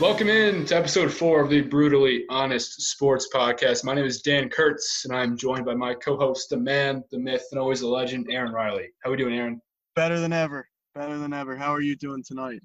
Welcome in to episode four of the Brutally Honest Sports Podcast. My name is Dan Kurtz, and I'm joined by my co-host, the man, the myth, and always the legend, Aaron Riley. How we doing, Aaron? Better than ever. Better than ever. How are you doing tonight?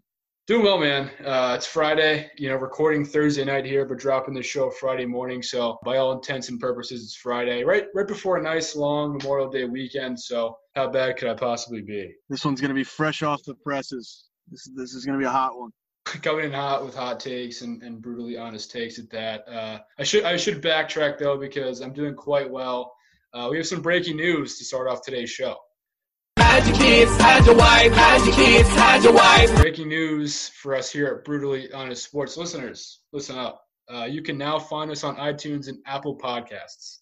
Doing well, man. Uh, it's Friday. You know, recording Thursday night here, but dropping the show Friday morning. So, by all intents and purposes, it's Friday, right? Right before a nice long Memorial Day weekend. So, how bad could I possibly be? This one's gonna be fresh off the presses. This this is gonna be a hot one. coming in hot with hot takes and, and brutally honest takes at that. Uh, I should I should backtrack though because I'm doing quite well. Uh, we have some breaking news to start off today's show. Hide your kids, hide your wife, hide your kids, hide your wife. Breaking news for us here at Brutally Honest Sports listeners. Listen up. Uh, you can now find us on iTunes and Apple Podcasts.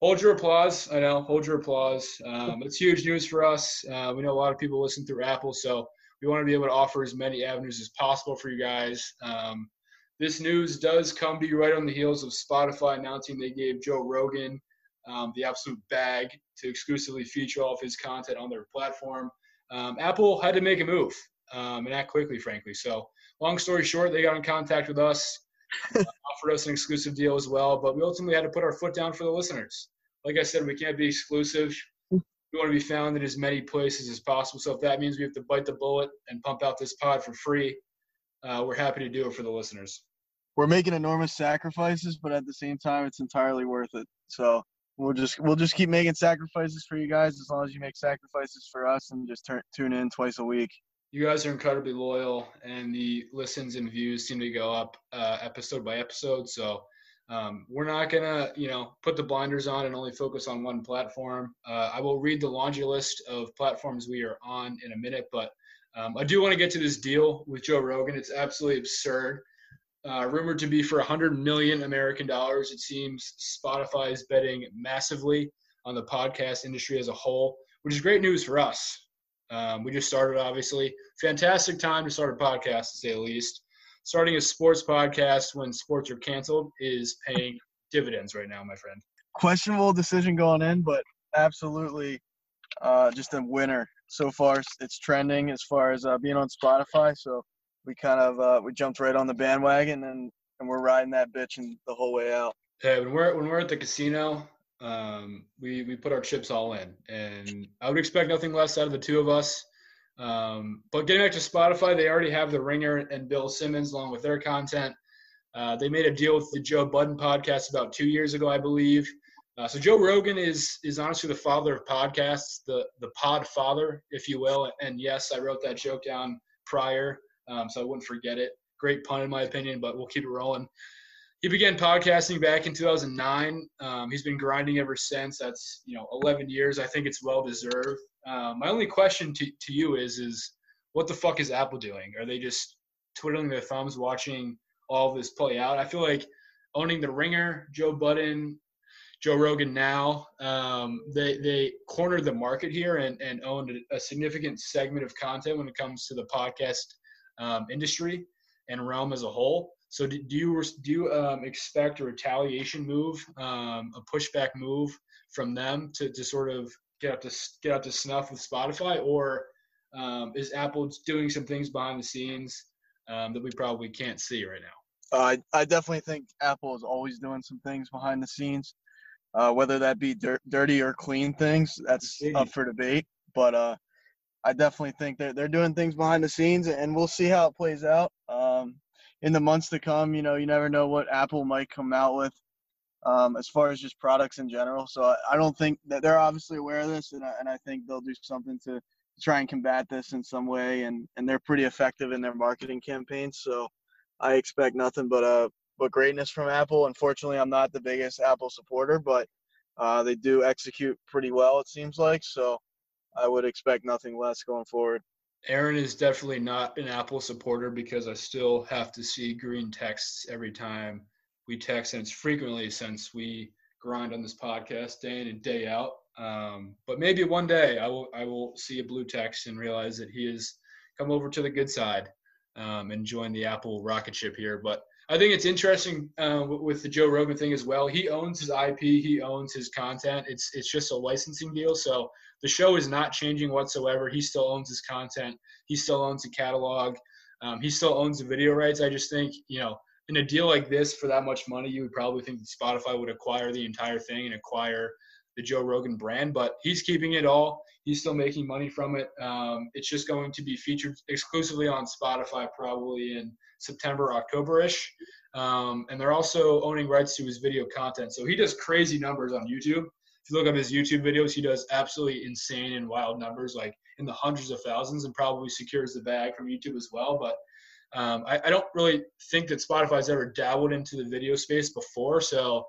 Hold your applause. I know. Hold your applause. Um, it's huge news for us. Uh, we know a lot of people listen through Apple, so we want to be able to offer as many avenues as possible for you guys. Um, this news does come to you right on the heels of Spotify announcing they gave Joe Rogan um, the absolute bag to exclusively feature all of his content on their platform. Um, Apple had to make a move um, and act quickly, frankly. So, long story short, they got in contact with us, uh, offered us an exclusive deal as well, but we ultimately had to put our foot down for the listeners. Like I said, we can't be exclusive. We want to be found in as many places as possible. So if that means we have to bite the bullet and pump out this pod for free, uh, we're happy to do it for the listeners. We're making enormous sacrifices, but at the same time, it's entirely worth it. So we'll just we'll just keep making sacrifices for you guys as long as you make sacrifices for us and just turn, tune in twice a week. You guys are incredibly loyal, and the listens and views seem to go up uh, episode by episode. So um, we're not gonna, you know, put the blinders on and only focus on one platform. Uh, I will read the laundry list of platforms we are on in a minute, but um, I do want to get to this deal with Joe Rogan. It's absolutely absurd. Uh, rumored to be for 100 million American dollars. It seems Spotify is betting massively on the podcast industry as a whole, which is great news for us. Um, we just started, obviously. Fantastic time to start a podcast, to say the least starting a sports podcast when sports are canceled is paying dividends right now, my friend. Questionable decision going in, but absolutely uh, just a winner so far. It's trending as far as uh, being on Spotify, so we kind of uh, we jumped right on the bandwagon and and we're riding that bitch and the whole way out. Hey, when we're when we're at the casino, um, we we put our chips all in, and I would expect nothing less out of the two of us. Um, but getting back to Spotify, they already have The Ringer and Bill Simmons along with their content. Uh, they made a deal with the Joe Budden podcast about two years ago, I believe. Uh, so Joe Rogan is is honestly the father of podcasts, the the pod father, if you will. And yes, I wrote that joke down prior, um, so I wouldn't forget it. Great pun in my opinion, but we'll keep it rolling. He began podcasting back in 2009. Um, he's been grinding ever since. That's you know 11 years. I think it's well deserved. Uh, my only question to, to you is is what the fuck is Apple doing? Are they just twiddling their thumbs watching all this play out? I feel like owning the Ringer, Joe Budden, Joe Rogan now, um, they they cornered the market here and, and owned a, a, significant segment of content when it comes to the podcast um, industry and realm as a whole. So do, do you do you um, expect a retaliation move, um, a pushback move from them to, to sort of get up to get up to snuff with Spotify, or um, is Apple doing some things behind the scenes um, that we probably can't see right now? Uh, I I definitely think Apple is always doing some things behind the scenes, uh, whether that be dir- dirty or clean things. That's up for debate. But uh, I definitely think they're they're doing things behind the scenes, and we'll see how it plays out. Um, in the months to come, you know, you never know what Apple might come out with um, as far as just products in general. So I, I don't think that they're obviously aware of this, and I, and I think they'll do something to try and combat this in some way. And, and they're pretty effective in their marketing campaigns. So I expect nothing but uh but greatness from Apple. Unfortunately, I'm not the biggest Apple supporter, but uh, they do execute pretty well. It seems like so. I would expect nothing less going forward. Aaron is definitely not an Apple supporter because I still have to see green texts every time we text, and it's frequently since we grind on this podcast day in and day out. Um, but maybe one day I will I will see a blue text and realize that he has come over to the good side um, and join the Apple rocket ship here. But I think it's interesting uh, with the Joe Rogan thing as well. He owns his IP, he owns his content. It's it's just a licensing deal, so the show is not changing whatsoever. He still owns his content. He still owns the catalog. Um, he still owns the video rights. I just think you know in a deal like this for that much money, you would probably think Spotify would acquire the entire thing and acquire the Joe Rogan brand, but he's keeping it all. He's still making money from it. Um, it's just going to be featured exclusively on Spotify probably in September, October-ish. Um, and they're also owning rights to his video content. So he does crazy numbers on YouTube. If you look up his YouTube videos, he does absolutely insane and wild numbers, like in the hundreds of thousands, and probably secures the bag from YouTube as well. But um, I, I, don't really think that Spotify's ever dabbled into the video space before. So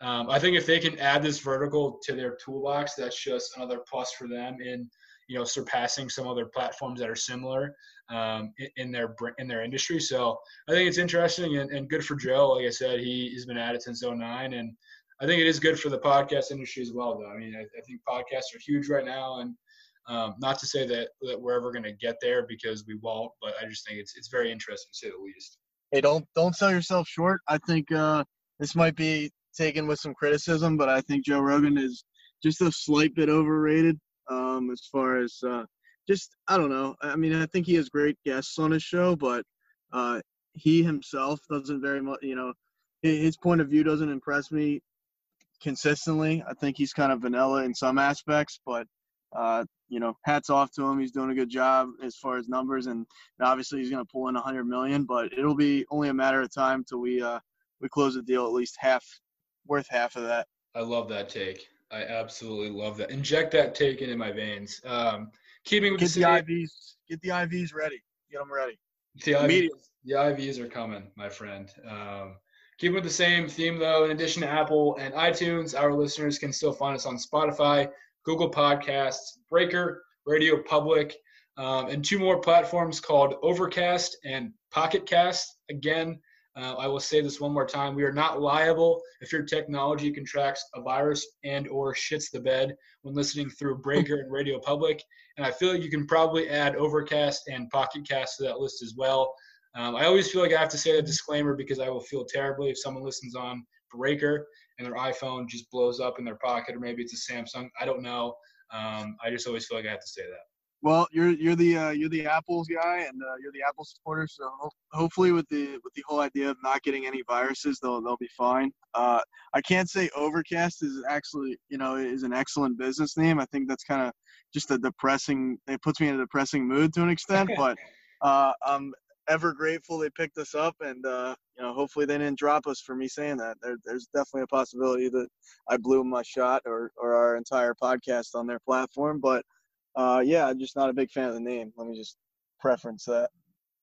um, I think if they can add this vertical to their toolbox, that's just another plus for them in you know surpassing some other platforms that are similar um, in, in, their in their industry. So I think it's interesting and, and good for Joe. Like I said, he has been at it since 09 and I think it is good for the podcast industry as well, though. I mean, I, I think podcasts are huge right now, and um, not to say that, that we're ever going to get there because we won't, but I just think it's it's very interesting to say the least. Hey, don't don't sell yourself short. I think uh, this might be taken with some criticism, but I think Joe Rogan is just a slight bit overrated um, as far as uh, just I don't know. I mean, I think he has great guests on his show, but uh, he himself doesn't very much. You know, his point of view doesn't impress me consistently. I think he's kind of vanilla in some aspects, but uh, you know, hats off to him. He's doing a good job as far as numbers, and obviously he's going to pull in 100 million. But it'll be only a matter of time till we uh, we close the deal at least half worth half of that. I love that take. I absolutely love that. Inject that take into my veins. Um, keeping with get the, the IVs, get the IVs ready. Get them ready. The IVs, the IVs are coming, my friend. Um, Keeping with the same theme, though, in addition to Apple and iTunes, our listeners can still find us on Spotify, Google Podcasts, Breaker, Radio Public, um, and two more platforms called Overcast and Pocket Cast. Again, uh, I will say this one more time: we are not liable if your technology contracts a virus and or shits the bed when listening through Breaker and Radio Public. And I feel like you can probably add Overcast and Pocket Cast to that list as well. Um, I always feel like I have to say that disclaimer because I will feel terribly if someone listens on Breaker and their iPhone just blows up in their pocket, or maybe it's a Samsung. I don't know. Um, I just always feel like I have to say that. Well, you're you're the uh, you're the Apple's guy, and uh, you're the Apple supporter. So ho- hopefully, with the with the whole idea of not getting any viruses, they'll they'll be fine. Uh, I can't say Overcast is actually you know is an excellent business name. I think that's kind of just a depressing. It puts me in a depressing mood to an extent, but. Uh, I'm ever grateful they picked us up, and uh, you know, hopefully they didn't drop us for me saying that. There, there's definitely a possibility that I blew my shot or or our entire podcast on their platform, but uh, yeah, I'm just not a big fan of the name. Let me just preference that.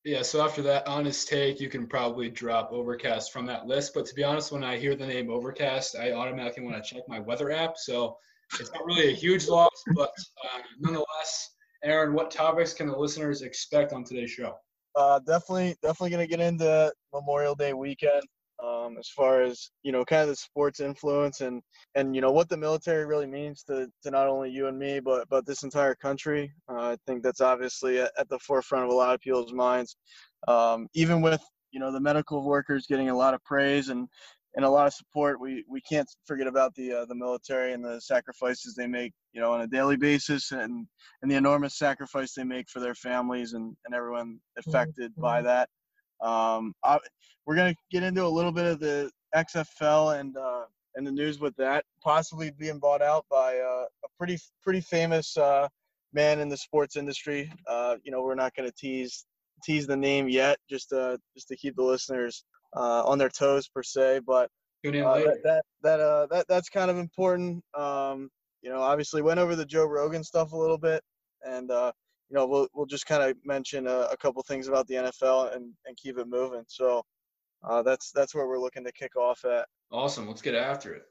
Yeah, so after that honest take, you can probably drop Overcast from that list. But to be honest, when I hear the name Overcast, I automatically want to check my weather app. So it's not really a huge loss, but uh, nonetheless, Aaron, what topics can the listeners expect on today's show? Uh, definitely, definitely gonna get into Memorial Day weekend. Um, as far as you know, kind of the sports influence and and you know what the military really means to, to not only you and me, but but this entire country. Uh, I think that's obviously at, at, the forefront of a lot of people's minds. Um, even with you know the medical workers getting a lot of praise and and a lot of support. We we can't forget about the uh, the military and the sacrifices they make, you know, on a daily basis, and and the enormous sacrifice they make for their families and and everyone affected by that. Um, I, we're gonna get into a little bit of the XFL and uh, and the news with that possibly being bought out by uh, a pretty pretty famous uh, man in the sports industry. Uh, you know, we're not gonna tease tease the name yet, just uh, just to keep the listeners uh, on their toes per se. But that that that, uh, that that's kind of important. Um, you know, obviously went over the Joe Rogan stuff a little bit, and uh, you know we'll we'll just kind of mention a, a couple things about the NFL and and keep it moving. So uh, that's that's where we're looking to kick off at. Awesome. Let's get after it.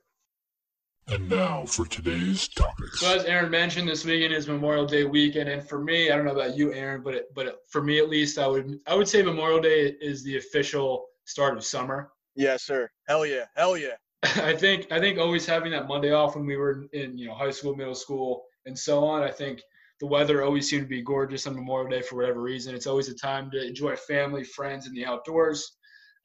And now for today's topics. So as Aaron mentioned, this weekend is Memorial Day weekend, and for me, I don't know about you, Aaron, but it, but for me at least, I would I would say Memorial Day is the official start of summer. Yes, sir. Hell yeah. Hell yeah. I think I think always having that Monday off when we were in you know high school, middle school, and so on. I think the weather always seemed to be gorgeous on Memorial Day for whatever reason. It's always a time to enjoy family, friends, and the outdoors.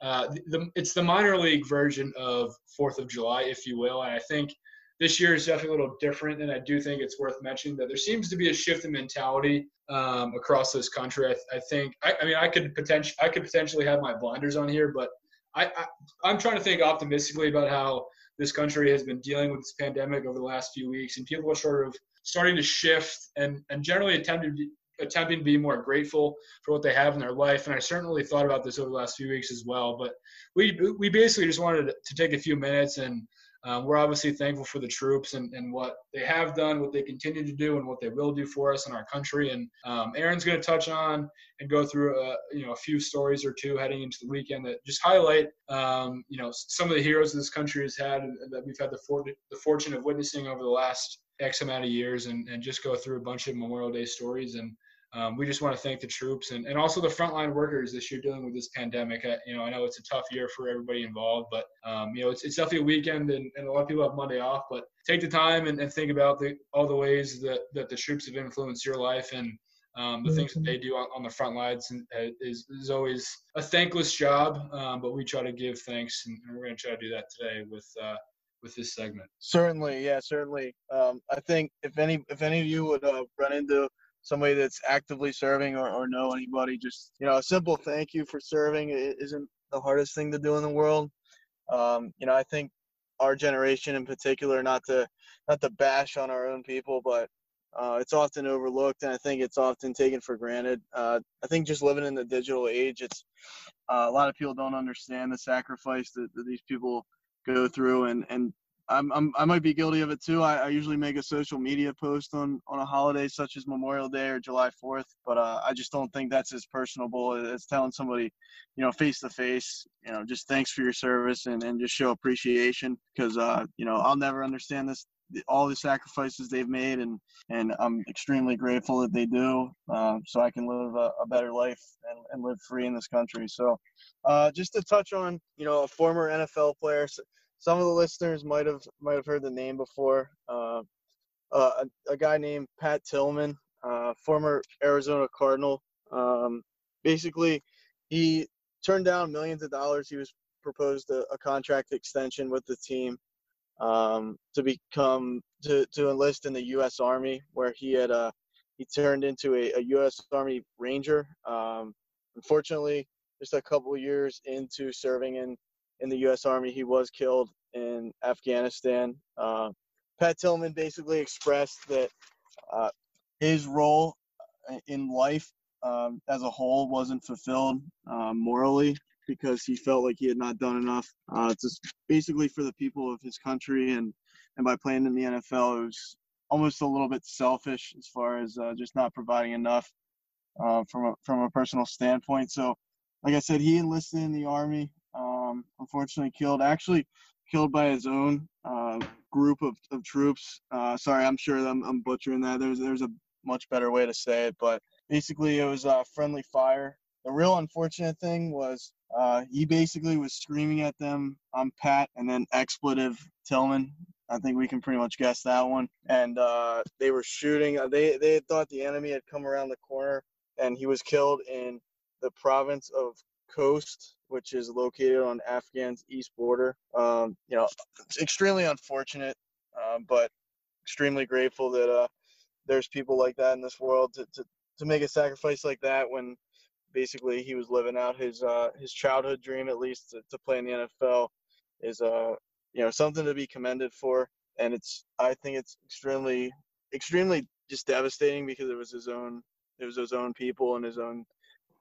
Uh, the, it's the minor league version of Fourth of July, if you will. And I think this year is definitely a little different, and I do think it's worth mentioning that there seems to be a shift in mentality um, across this country. I, I think, I, I mean, I could potentially, I could potentially have my blinders on here, but I, I, I'm trying to think optimistically about how this country has been dealing with this pandemic over the last few weeks, and people are sort of starting to shift and, and generally attempting to, attempting to be more grateful for what they have in their life. And I certainly thought about this over the last few weeks as well. But we we basically just wanted to take a few minutes and um, we're obviously thankful for the troops and, and what they have done, what they continue to do, and what they will do for us in our country. And um, Aaron's going to touch on and go through a, you know a few stories or two heading into the weekend that just highlight um, you know some of the heroes this country has had that we've had the, for- the fortune of witnessing over the last X amount of years, and, and just go through a bunch of Memorial Day stories. And um, we just want to thank the troops and, and also the frontline workers this year dealing with this pandemic. I, you know, I know it's a tough year for everybody involved, but um, you know, it's, it's definitely a weekend and, and a lot of people have Monday off, but take the time and, and think about the, all the ways that, that the troops have influenced your life. And um, the things that they do on, on the front lines uh, is, is always a thankless job, um, but we try to give thanks and, we're going to try to do that today with, uh, with this segment. Certainly, yeah, certainly. Um, I think if any if any of you would uh, run into somebody that's actively serving or, or know anybody, just you know, a simple thank you for serving isn't the hardest thing to do in the world. Um, you know, I think our generation in particular, not to not to bash on our own people, but uh, it's often overlooked, and I think it's often taken for granted. Uh, I think just living in the digital age, it's uh, a lot of people don't understand the sacrifice that, that these people go through, and and I'm, I'm I might be guilty of it too. I, I usually make a social media post on on a holiday such as Memorial Day or July 4th, but uh, I just don't think that's as personable as telling somebody, you know, face to face, you know, just thanks for your service and, and just show appreciation because uh, you know I'll never understand this all the sacrifices they've made and and I'm extremely grateful that they do uh, so I can live a, a better life and, and live free in this country. So uh, just to touch on you know a former NFL player some of the listeners might have might have heard the name before. Uh, a, a, guy named Pat Tillman, uh, former Arizona Cardinal. Um, basically, he turned down millions of dollars. He was proposed a, a contract extension with the team um, to become to, to enlist in the U.S. Army, where he had uh, he turned into a, a U.S. Army Ranger. Um, unfortunately, just a couple years into serving in in the U.S. Army. He was killed in Afghanistan. Uh, Pat Tillman basically expressed that uh, his role in life um, as a whole wasn't fulfilled uh, morally because he felt like he had not done enough uh, to basically for the people of his country and and by playing in the NFL it was almost a little bit selfish as far as uh, just not providing enough uh, from a from a personal standpoint. So, like I said, he enlisted in the army um, unfortunately killed, actually killed by his own uh, group of, of troops. Uh, sorry, I'm sure I'm, I'm butchering that. There's there's a much better way to say it, but basically it was a friendly fire. The real unfortunate thing was uh, he basically was screaming at them, "I'm Pat," and then expletive Tillman. I think we can pretty much guess that one. And uh, they were shooting. Uh, they they thought the enemy had come around the corner, and he was killed in the province of Khost, which is located on Afghan's east border. Um, you know, it's extremely unfortunate, um, but extremely grateful that uh, there's people like that in this world to, to, to make a sacrifice like that when basically he was living out his uh, his childhood dream at least to, to play in the NFL is uh you know something to be commended for and it's I think it's extremely extremely just devastating because it was his own it was his own people and his own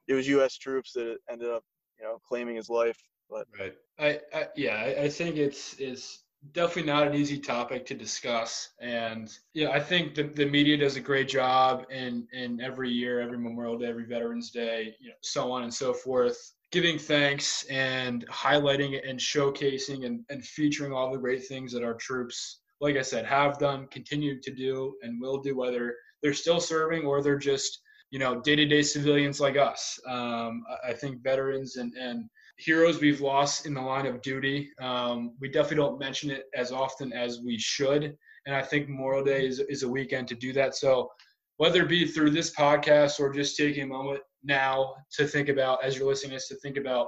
it was U.S. troops that ended up you know claiming his life. But right, I, I yeah, I, I think it's is definitely not an easy topic to discuss. And yeah, I think the, the media does a great job in, in every year, every Memorial Day, every Veterans Day, you know, so on and so forth, giving thanks and highlighting and showcasing and, and featuring all the great things that our troops, like I said, have done, continue to do, and will do, whether they're still serving or they're just, you know, day-to-day civilians like us. Um, I think veterans and, and heroes we've lost in the line of duty. Um, we definitely don't mention it as often as we should. And I think Memorial Day is, is a weekend to do that. So whether it be through this podcast or just taking a moment now to think about, as you're listening to to think about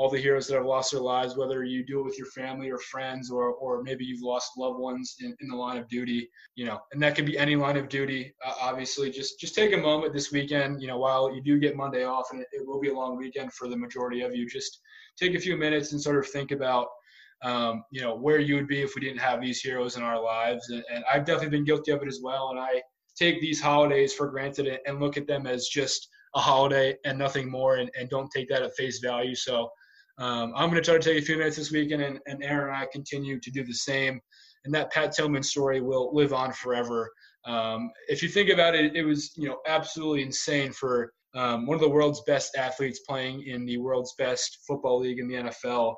all the heroes that have lost their lives, whether you do it with your family or friends, or, or maybe you've lost loved ones in, in the line of duty, you know, and that could be any line of duty. Uh, obviously, just just take a moment this weekend, you know, while you do get Monday off, and it, it will be a long weekend for the majority of you. Just take a few minutes and sort of think about um, you know where you would be if we didn't have these heroes in our lives and, and, i've definitely been guilty of it as well and i take these holidays for granted and look at them as just a holiday and nothing more and, and don't take that at face value so um, i'm going to try to take a few minutes this weekend and, and aaron and i continue to do the same and that pat tillman story will live on forever um, if you think about it it was you know absolutely insane for um, one of the world's best athletes playing in the world's best football league in the NFL,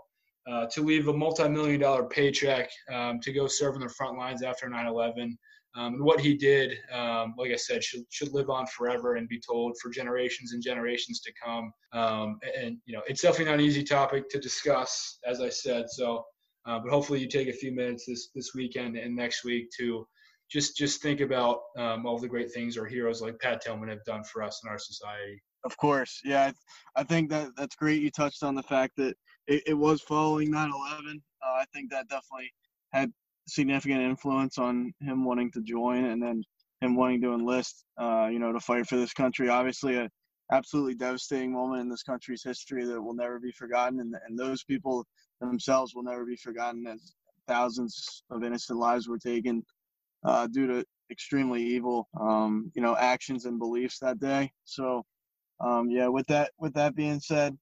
uh, to leave a multi-million dollar paycheck um, to go serve on the front lines after 9/11. Um, and what he did, um, like I said, should, should live on forever and be told for generations and generations to come. Um, and, you know, it's definitely not an easy topic to discuss, as I said. So, uh, but hopefully you take a few minutes this, this weekend and next week to just just think about um, all the great things our heroes like Pat Tillman have done for us in our society. Of course, yeah, I, I think that that's great. You touched on the fact that it, it was following 9/11. Uh, I think that definitely had significant influence on him wanting to join and then him wanting to enlist. Uh, you know, to fight for this country. Obviously, a absolutely devastating moment in this country's history that will never be forgotten, and, and those people themselves will never be forgotten as thousands of innocent lives were taken uh, due to extremely evil, um, you know, actions and beliefs that day. So, um, yeah, with that with that being said,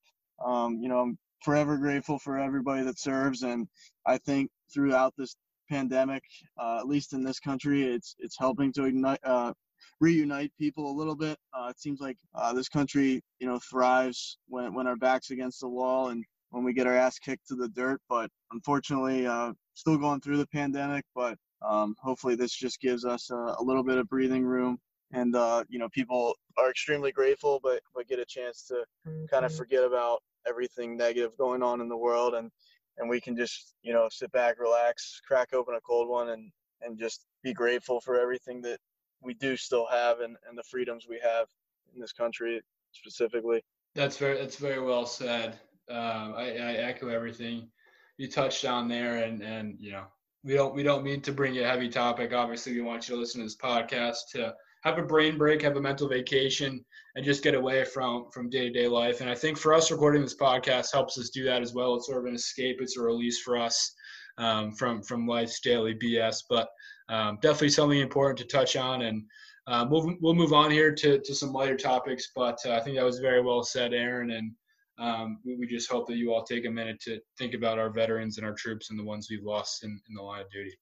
um, you know, I'm forever grateful for everybody that serves, and I think throughout this pandemic, uh, at least in this country, it's it's helping to ignite. Uh, reunite people a little bit. Uh, it seems like uh, this country, you know, thrives when when our backs against the wall and when we get our ass kicked to the dirt. But unfortunately, uh, still going through the pandemic. But um, hopefully, this just gives us a, a, little bit of breathing room, and uh, you know, people are extremely grateful, but but get a chance to mm-hmm. kind of forget about everything negative going on in the world, and and we can just you know sit back, relax, crack open a cold one, and and just be grateful for everything that we do still have and, and the freedoms we have in this country specifically. That's very that's very well said. Um, I, I echo everything you touched on there, and and you know we don't we don't mean to bring you a heavy topic. Obviously, we want you to listen to this podcast to have a brain break, have a mental vacation, and just get away from from day to day life. And I think for us, recording this podcast helps us do that as well. It's sort of an escape. It's a release for us um, from from life's daily BS. But um, definitely something important to touch on. And uh, we'll we'll move on here to to some lighter topics. But uh, I think that was very well said, Aaron. And um, we, we, just hope that you all take a minute to think about our veterans and our troops and the ones we've lost in, in the line of duty.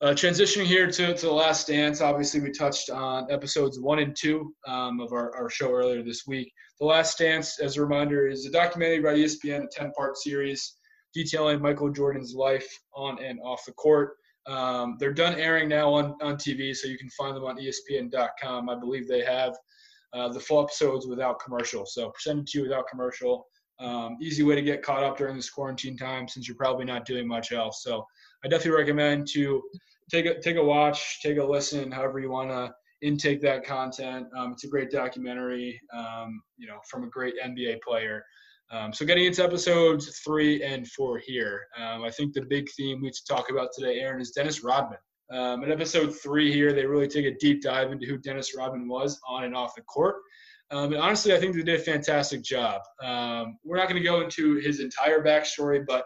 Uh, transitioning here to, to the last dance, obviously we touched on episodes one and two um, of our, our show earlier this week. The last dance, as a reminder, is a documentary by ESPN, a 10 part series detailing Michael Jordan's life on and off the court. Um, they're done airing now on, on TV, so you can find them on ESPN.com. I believe they have uh, the full episodes without commercial. So presented to you without commercial. Um, easy way to get caught up during this quarantine time since you're probably not doing much else. So I definitely recommend to take a take a watch, take a listen, however you want to intake that content. Um, it's a great documentary, um, you know, from a great NBA player. Um, so getting into episodes three and four here, um, I think the big theme we talk about today, Aaron, is Dennis Rodman. Um, in episode three here, they really take a deep dive into who Dennis Rodman was on and off the court. Um, and honestly, I think they did a fantastic job. We're not going to go into his entire backstory, but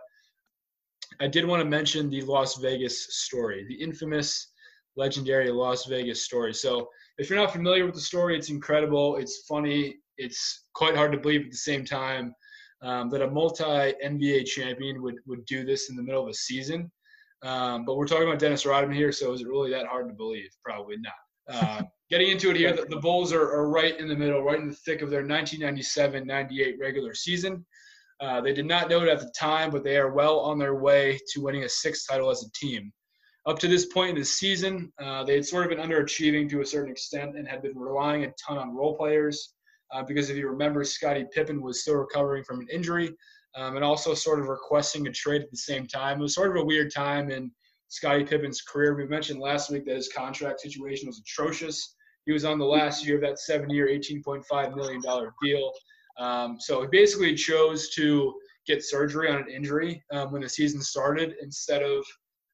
I did want to mention the Las Vegas story, the infamous, legendary Las Vegas story. So, if you're not familiar with the story, it's incredible. It's funny. It's quite hard to believe at the same time um, that a multi NBA champion would, would do this in the middle of a season. Um, but we're talking about Dennis Rodman here, so is it really that hard to believe? Probably not. Uh, getting into it here, the, the Bulls are, are, right in the middle, right in the thick of their 1997-98 regular season. Uh, they did not know it at the time, but they are well on their way to winning a sixth title as a team. Up to this point in the season, uh, they had sort of been underachieving to a certain extent and had been relying a ton on role players. Uh, because if you remember, Scottie Pippen was still recovering from an injury um, and also sort of requesting a trade at the same time. It was sort of a weird time in Scottie Pippen's career. We mentioned last week that his contract situation was atrocious. He was on the last year of that seven-year, $18.5 million deal. Um, so he basically chose to get surgery on an injury um, when the season started instead of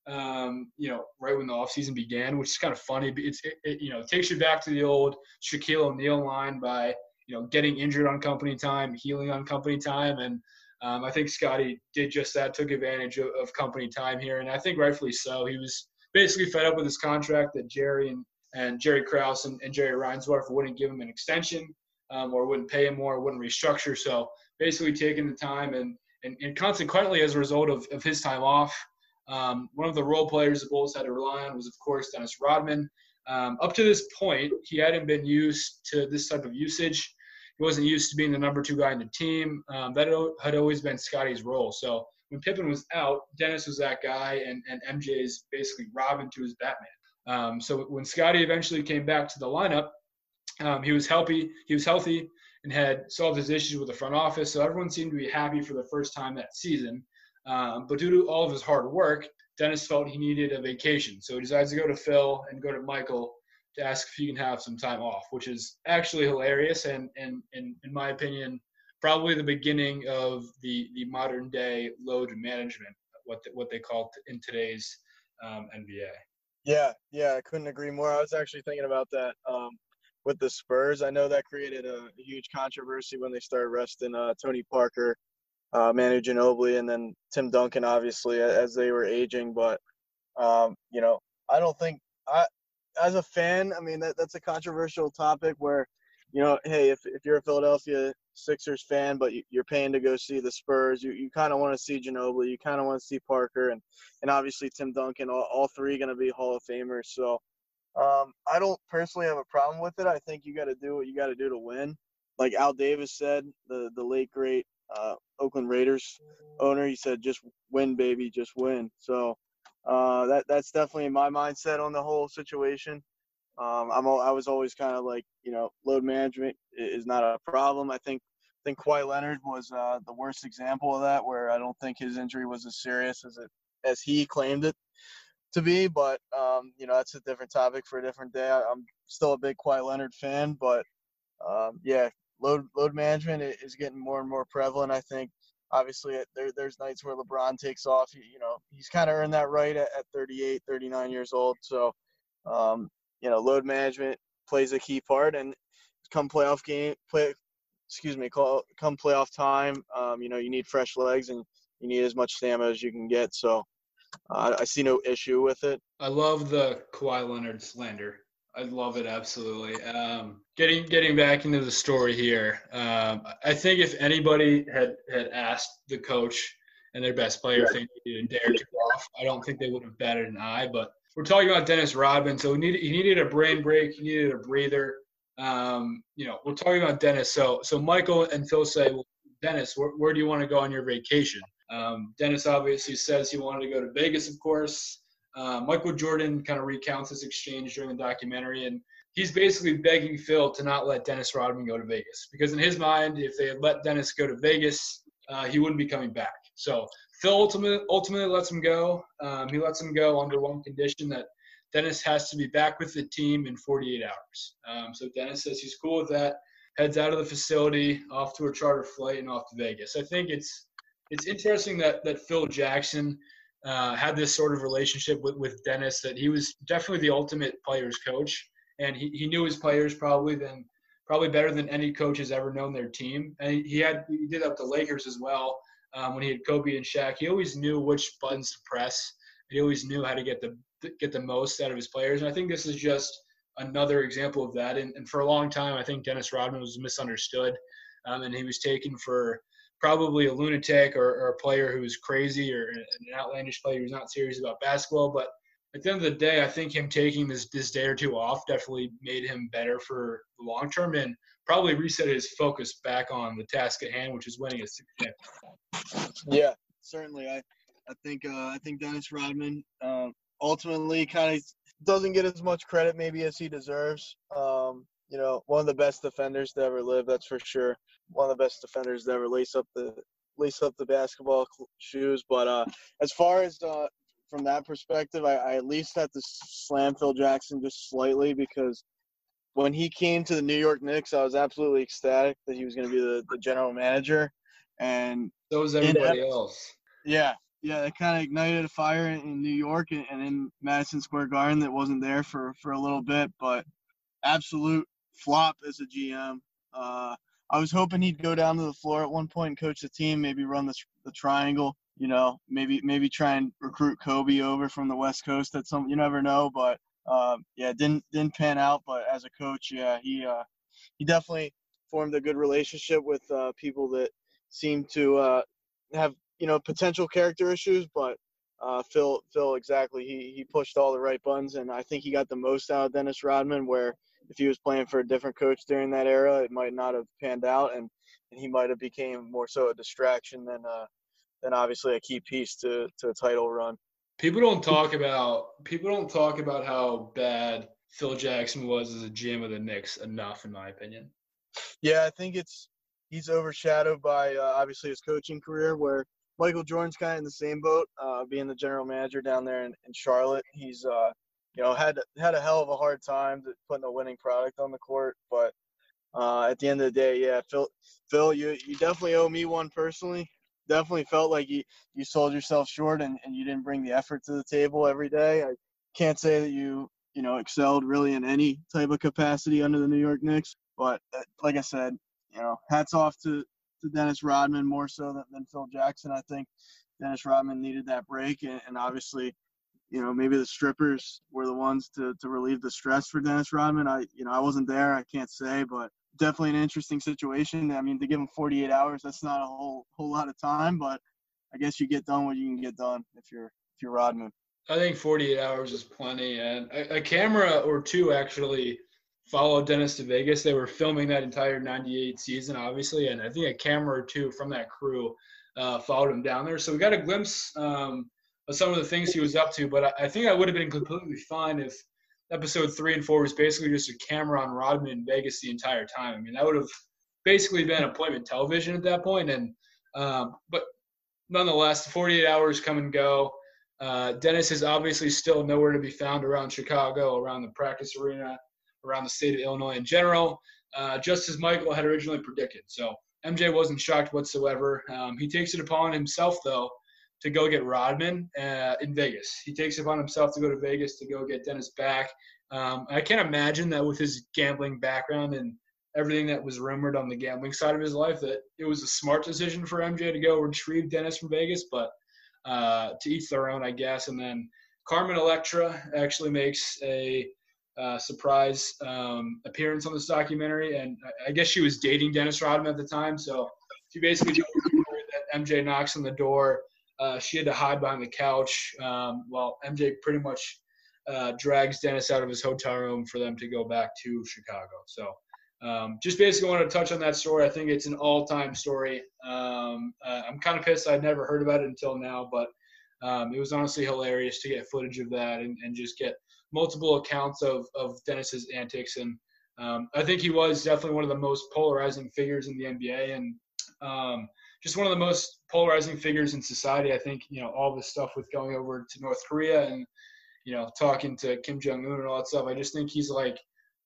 um, you know, right when the offseason began, which is kind of funny. It's, it, it, you know, takes you back to the old Shaquille O'Neal line by, you know, getting injured on company time, healing on company time. And um, I think Scottie did just that, took advantage of, of, company time here. And I think rightfully so. He was basically fed up with his contract that Jerry and, and Jerry Krause and, and Jerry Reinsdorf wouldn't give him an extension um, or wouldn't pay him more, wouldn't restructure. So basically taking the time and, and, and consequently, as a result of, of his time off, um, one of the role players the Bulls had to rely on was, of course, Dennis Rodman. Um, up to this point, he hadn't been used to this type of usage. He wasn't used to being the number two guy in the team. Um, that had always been Scottie's role. So when Pippen was out, Dennis was that guy, and, and MJ is basically Robin to his Batman. Um, so when Scottie eventually came back to the lineup, um, he was healthy. He was healthy and had solved his issues with the front office. So everyone seemed to be happy for the first time that season. Um, but due to all of his hard work, Dennis felt he needed a vacation. So he decides to go to Phil and go to Michael to ask if he can have some time off, which is actually hilarious and, and, and in my opinion, probably the beginning of the, the modern day load management, what the, what they call in today's um, NBA. Yeah, yeah, I couldn't agree more. I was actually thinking about that um, with the Spurs. I know that created a, huge controversy when they started resting uh, Tony Parker uh, Manu Ginobili, and then Tim Duncan, obviously, as they were aging. But um, you know, I don't think I, as a fan, I mean, that, that's a controversial topic where, you know, hey, if if you're a Philadelphia Sixers fan, but you're paying to go see the Spurs, you, you kind of want to see Ginobili, you kind of want to see Parker, and and obviously Tim Duncan, all, all three going to be Hall of Famers. So. Um, I don't personally have a problem with it. I think you got to do what you got to do to win. Like Al Davis said, the the late great uh, Oakland Raiders owner. He said, "Just win, baby, just win." So uh, that that's definitely my mindset on the whole situation. Um, I'm I was always kind of like you know load management is not a problem. I think I think Kawhi Leonard was uh, the worst example of that, where I don't think his injury was as serious as it as he claimed it to be. But um, you know that's a different topic for a different day. I, am still a big Kawhi Leonard fan, but um, yeah, load load management is getting more and more prevalent. I think obviously there there's nights where LeBron takes off. You, you know he's kind of earned that right at, at 38, 39 years old. So um, you know load management plays a key part, and come playoff game play. Excuse me, call, come playoff time. Um, you know you need fresh legs and you need as much stamina as you can get. So uh, I see no issue with it. I love the Kawhi Leonard slander. I love it absolutely. Um, getting getting back into the story here, um, I think if anybody had had asked the coach and their best player if they needed a day or two off, I don't think they would have batted an eye. But we're talking about Dennis Rodman, so he needed he needed a brain break, he needed a breather. Um, you know, we're talking about Dennis. So so Michael and Phil say, well, Dennis, where, where do you want to go on your vacation? Um, Dennis obviously says he wanted to go to Vegas, of course. Uh, Michael Jordan kind of recounts this exchange during the documentary, and he's basically begging Phil to not let Dennis Rodman go to Vegas because in his mind, if they had let Dennis go to Vegas, uh, he wouldn't be coming back. So Phil ultimately ultimately lets him go. Um, he lets him go under one condition that Dennis has to be back with the team in 48 hours. Um, so Dennis says he's cool with that. Heads out of the facility, off to a charter flight, and off to Vegas. I think it's it's interesting that that Phil Jackson uh, had this sort of relationship with, with Dennis that he was definitely the ultimate players coach, and he, he knew his players probably than probably better than any coach has ever known their team. And he had he did up the Lakers as well. Um, when he had Kobe and Shaq, he always knew which buttons to press. He always knew how to get the get the most out of his players. And I think this is just another example of that. And, and for a long time, I think Dennis Rodman was misunderstood, um, and he was taken for probably a lunatic or, or, a player who's crazy or an outlandish player who's not serious about basketball. But at the end of the day, I think him taking this this day or two off definitely made him better for the long term and probably reset his focus back on the task at hand, which is winning a six Yeah, certainly. I I think uh, I think Dennis Rodman uh, ultimately kind of doesn't get as much credit maybe as he deserves. Um, you know, one of the best defenders to ever live, that's for sure. One of the best defenders to ever lace up the lace up the basketball shoes. But uh, as far as uh, from that perspective, I, I at least have to slam Phil Jackson just slightly because when he came to the New York Knicks, I was absolutely ecstatic that he was going to be the, the general manager. And so was everybody else. Yeah, yeah, it kind of ignited a fire in, in New York and, and, in Madison Square Garden that wasn't there for, for a little bit, but absolute flop as a GM. Uh, I was hoping he'd go down to the floor at one point and coach the team, maybe run the, the triangle, you know, maybe maybe try and recruit Kobe over from the West Coast. At some, you never know, but um, yeah, didn't didn't pan out. But as a coach, yeah, he uh, he definitely formed a good relationship with uh, people that seem to uh, have you know potential character issues, but uh, Phil Phil exactly he he pushed all the right buttons, and I think he got the most out of Dennis Rodman. Where if he was playing for a different coach during that era, it might not have panned out, and, and he might have became more so a distraction than uh, than obviously a key piece to to a title run. People don't talk about people don't talk about how bad Phil Jackson was as a GM of the Knicks enough, in my opinion. Yeah, I think it's he's overshadowed by uh, obviously his coaching career, where Michael Jordan's kind of in the same boat, uh, being the general manager down there in, in Charlotte. He's, uh, you know, had had a hell of a hard time putting a winning product on the court. But uh, at the end of the day, yeah, Phil, Phil, you you definitely owe me one personally. Definitely felt like you you sold yourself short and, and you didn't bring the effort to the table every day. I can't say that you you know excelled really in any type of capacity under the New York Knicks. But uh, like I said, you know, hats off to to Dennis Rodman more so than, than Phil Jackson. I think Dennis Rodman needed that break, and, and, obviously, you know, maybe the strippers were the ones to, to relieve the stress for Dennis Rodman. I, you know, I wasn't there, I can't say, but definitely an interesting situation. I mean, to give him 48 hours, that's not a whole whole lot of time, but I guess you get done what you can get done if you're if you're Rodman. I think 48 hours is plenty, and a, a camera or two actually followed Dennis to Vegas. They were filming that entire 98 season, obviously, and I think a camera or two from that crew uh, followed him down there. So we got a glimpse um, of some of the things he was up to, but I, I think I would have been completely fine if episode three and four was basically just a camera on Rodman in Vegas the entire time. I mean, that would have basically been appointment television at that point. And, um, but nonetheless, the 48 hours come and go. Uh, Dennis is obviously still nowhere to be found around Chicago, around the practice arena around the state of Illinois in general, uh, just as Michael had originally predicted. So MJ wasn't shocked whatsoever. Um, he takes it upon himself, though, to go get Rodman uh, in Vegas. He takes upon himself to go to Vegas to go get Dennis back. Um, I can't imagine that with his gambling background and everything that was rumored on the gambling side of his life, that it was a smart decision for MJ to go retrieve Dennis from Vegas. But uh, to each their own, I guess. And then Carmen Electra actually makes a uh, surprise um, appearance on this documentary, and I guess she was dating Dennis Rodman at the time. So she basically that MJ knocks on the door. Uh, she had to hide behind the couch um, while MJ pretty much uh, drags Dennis out of his hotel room for them to go back to Chicago. So um, just basically wanted to touch on that story. I think it's an all-time story. Um, uh, I'm kind of pissed I'd never heard about it until now, but um, it was honestly hilarious to get footage of that and, and just get – multiple accounts of of Dennis's antics, and um, I think he was definitely one of the most polarizing figures in the NBA, and um, just one of the most polarizing figures in society. I think you know all the stuff with going over to North Korea and you know talking to Kim Jong Un and all that stuff. I just think he's like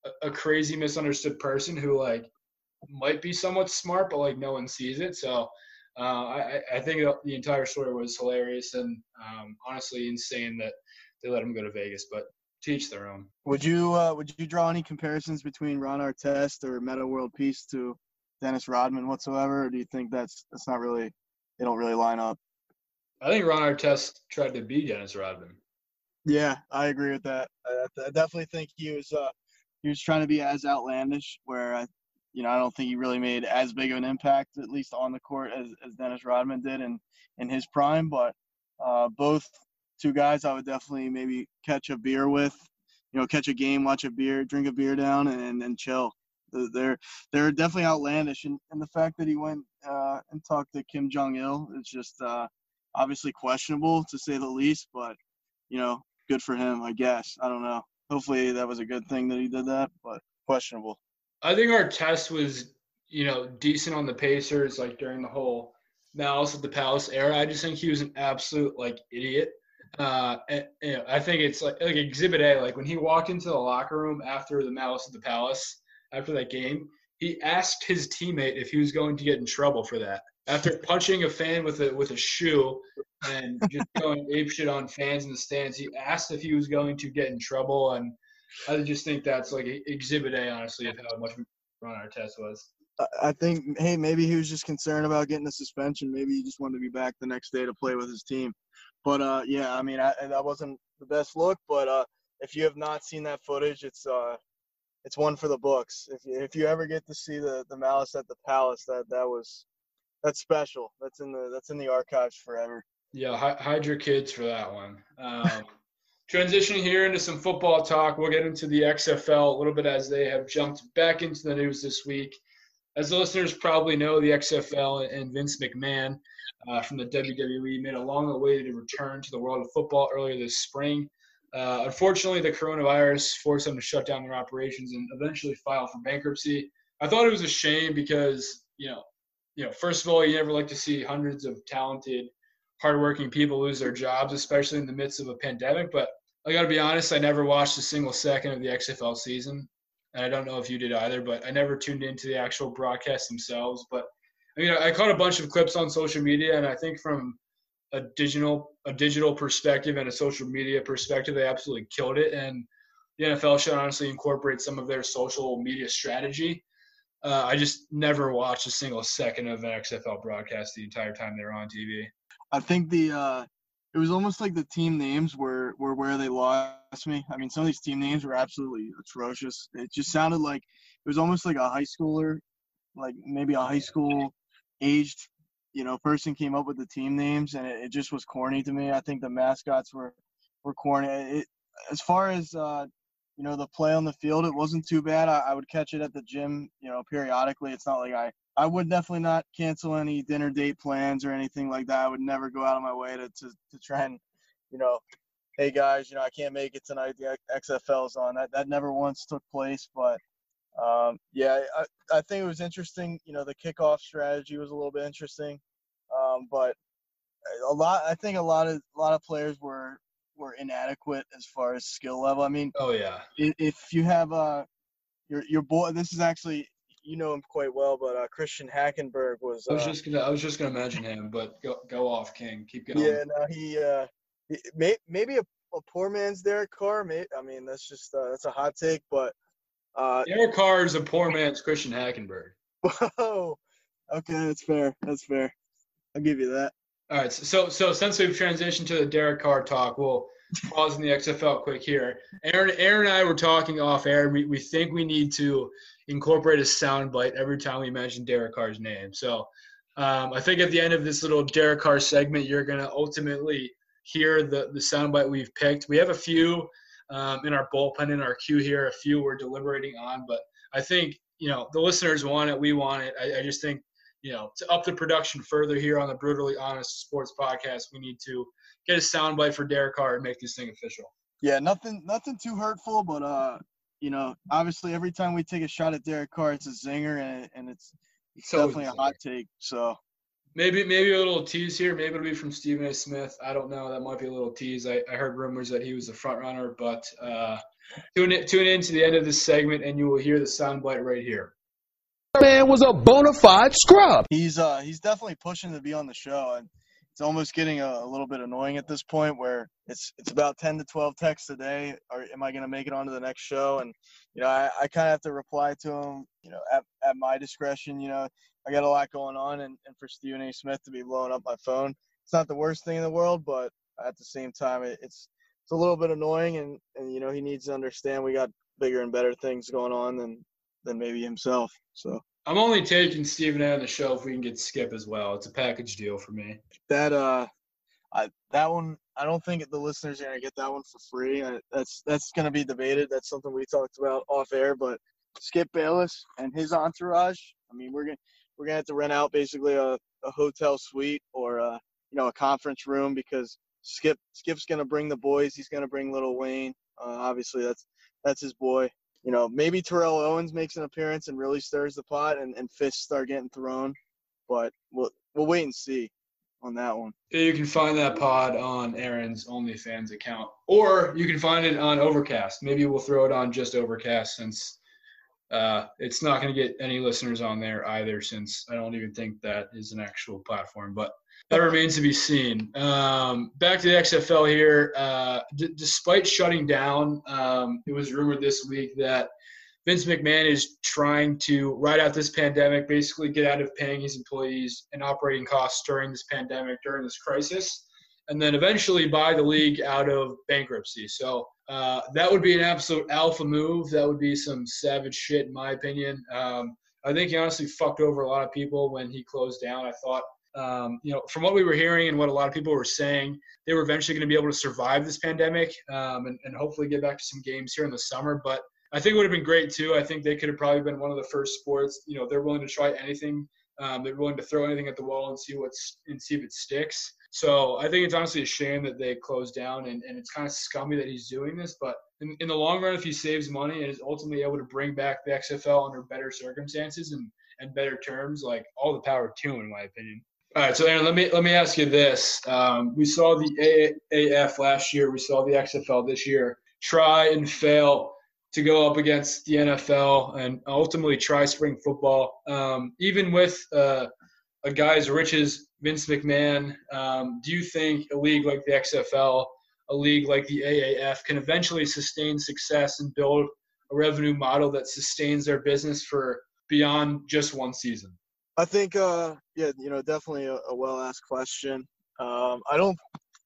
a, a crazy misunderstood person who like might be somewhat smart, but like no one sees it. So. Uh, I, I, think the entire story was hilarious and um, honestly insane that they let him go to Vegas. But teach their own. Would you uh, would you draw any comparisons between Ron Artest or Metta World Peace to Dennis Rodman whatsoever, or do you think that's that's not really they don't really line up? I think Ron Artest tried to be Dennis Rodman. Yeah, I agree with that. I, I definitely think he was uh, he was trying to be as outlandish, where I, you know, I don't think he really made as big of an impact, at least on the court, as, as Dennis Rodman did in in his prime. But uh, both two guys, I would definitely maybe catch a beer with, you know, catch a game, watch a beer, drink a beer down, and and chill. They're they're definitely outlandish, and, and the fact that he went uh, and talked to Kim Jong Il is just uh, obviously questionable to say the least. But you know, good for him, I guess. I don't know. Hopefully that was a good thing that he did that, but questionable. I think Artest was, you know, decent on the Pacers, like during the whole Malice at the Palace era. I just think he was an absolute like idiot. Uh, and, you know, I think it's like like Exhibit A. Like when he walked into the locker room after the Malice at the Palace, after that game, he asked his teammate if he was going to get in trouble for that. After punching a fan with a with a shoe and just going ape shit on fans in the stands, he asked if he was going to get in trouble, and I just think that's like Exhibit A, honestly, of how much Ron Artest was. I think, hey, maybe he was just concerned about getting the suspension. Maybe he just wanted to be back the next day to play with his team. But uh, yeah, I mean, I, that wasn't the best look. But uh, if you have not seen that footage, it's uh, it's one for the books. If you, if you ever get to see the the malice at the palace, that that was that's special. That's in the that's in the archives forever. Yeah, hide your kids for that one. Um, transitioning here into some football talk, we'll get into the XFL a little bit as they have jumped back into the news this week. As the listeners probably know, the XFL and Vince McMahon uh, from the WWE made a long-awaited return to the world of football earlier this spring. Uh, unfortunately, the coronavirus forced them to shut down their operations and eventually file for bankruptcy. I thought it was a shame because, you know, you know, first of all, you never like to see hundreds of talented, hardworking people lose their jobs, especially in the midst of a pandemic. But I got to be honest, I never watched a single second of the XFL season. And I don't know if you did either, but I never tuned into the actual broadcasts themselves. But I mean, I caught a bunch of clips on social media, and I think from a digital a digital perspective and a social media perspective, they absolutely killed it. And the NFL should honestly incorporate some of their social media strategy. Uh, I just never watched a single second of an XFL broadcast the entire time they were on TV. I think the uh, it was almost like the team names were were where they lost me. I mean, some of these team names were absolutely atrocious. It just sounded like it was almost like a high schooler, like maybe a high school aged, you know, person came up with the team names, and it, it just was corny to me. I think the mascots were were corny. It, as far as uh, you know, the play on the field, it wasn't too bad. I, I would catch it at the gym, you know, periodically. It's not like I I would definitely not cancel any dinner date plans or anything like that. I would never go out of my way to, to, to try and, you know, hey guys, you know, I can't make it tonight. The XFL's on. That that never once took place, but um, yeah, I, I think it was interesting. You know, the kickoff strategy was a little bit interesting, um, but a lot. I think a lot of a lot of players were were inadequate as far as skill level. I mean, oh yeah, if you have uh your your boy, this is actually you know him quite well, but uh, Christian Hackenberg was. Uh, I was uh, just gonna I was just gonna mention him, but go go off, King. Keep going. Yeah, no, he uh, may, maybe a, a poor man's Derek Carr. May, I mean, that's just uh, that's a hot take, but uh, Derek Carr is a poor man's Christian Hackenberg. Whoa. Okay, that's fair. That's fair. I'll give you that. All right. So so since we've transitioned to the Derek Carr talk, we'll pause in the XFL quick here. Aaron Aaron and I were talking off air. We we think we need to incorporate a soundbite every time we mention Derek Carr's name. So um, I think at the end of this little Derek Carr segment, you're going to ultimately hear the, the soundbite we've picked. We have a few um, in our bullpen, in our queue here, a few we're deliberating on, but I think, you know, the listeners want it. We want it. I, I just think, you know, to up the production further here on the Brutally Honest Sports Podcast, we need to get a soundbite for Derek Carr and make this thing official. Yeah, nothing, nothing too hurtful, but uh, you know, obviously every time we take a shot at Derek Carr, it's a zinger, and, and it's, it's so definitely a hot take. So maybe maybe a little tease here. Maybe it'll be from Stephen A. Smith. I don't know. That might be a little tease. I, I heard rumors that he was the front runner, but uh, tune in, tune in to the end of this segment, and you will hear the soundbite right here. Man was a bona fide scrub. He's uh he's definitely pushing to be on the show, and it's almost getting a, a, little bit annoying at this point where it's it's about 10 to 12 texts a day or am i going to make it onto the next show and you know i, I kind of have to reply to them you know at, at my discretion you know i got a lot going on and, and for stephen a smith to be blowing up my phone it's not the worst thing in the world but at the same time it, it's it's a little bit annoying and and you know he needs to understand we got bigger and better things going on than than maybe himself so I'm only taking Stephen A on the show if we can get Skip as well. It's a package deal for me. That uh, I, that one I don't think the listeners are gonna get that one for free. I, that's that's gonna be debated. That's something we talked about off air. But Skip Bayless and his entourage. I mean, we're gonna we're gonna have to rent out basically a, a hotel suite or a you know a conference room because Skip Skip's gonna bring the boys. He's gonna bring Lil Wayne. Uh, obviously, that's that's his boy you know, maybe Terrell Owens makes an appearance and really stirs the pot and, and fists start getting thrown. But we'll we'll wait and see on that one. You can find that pod on Aaron's OnlyFans account. Or you can find it on Overcast. Maybe we'll throw it on just Overcast since uh, it's not going to get any listeners on there either, since I don't even think that is an actual platform. But that remains to be seen. Um, back to the XFL here. Uh, d- despite shutting down, um, it was rumored this week that Vince McMahon is trying to ride out this pandemic, basically get out of paying his employees and operating costs during this pandemic, during this crisis, and then eventually buy the league out of bankruptcy. So uh, that would be an absolute alpha move. That would be some savage shit, in my opinion. Um, I think he honestly fucked over a lot of people when he closed down. I thought um, you know, from what we were hearing and what a lot of people were saying, they were eventually going to be able to survive this pandemic um, and, and, hopefully get back to some games here in the summer. But I think it would have been great too. I think they could have probably been one of the first sports. You know, they're willing to try anything. Um, they're willing to throw anything at the wall and see what's and see if it sticks. So I think it's honestly a shame that they closed down, and, and it's kind of scummy that he's doing this. But in, in the long run, if he saves money and is ultimately able to bring back the XFL under better circumstances and and better terms, like all the power to him, in my opinion. All right, so Aaron, let me let me ask you this: um, We saw the AAF last year, we saw the XFL this year. Try and fail to go up against the NFL and ultimately try spring football. Um, even with uh, a guy as rich as Vince McMahon, um, do you think a league like the XFL, a league like the AAF, can eventually sustain success and build a revenue model that sustains their business for beyond just one season? I think, uh, yeah, you know, definitely a, a well asked question. Um, I don't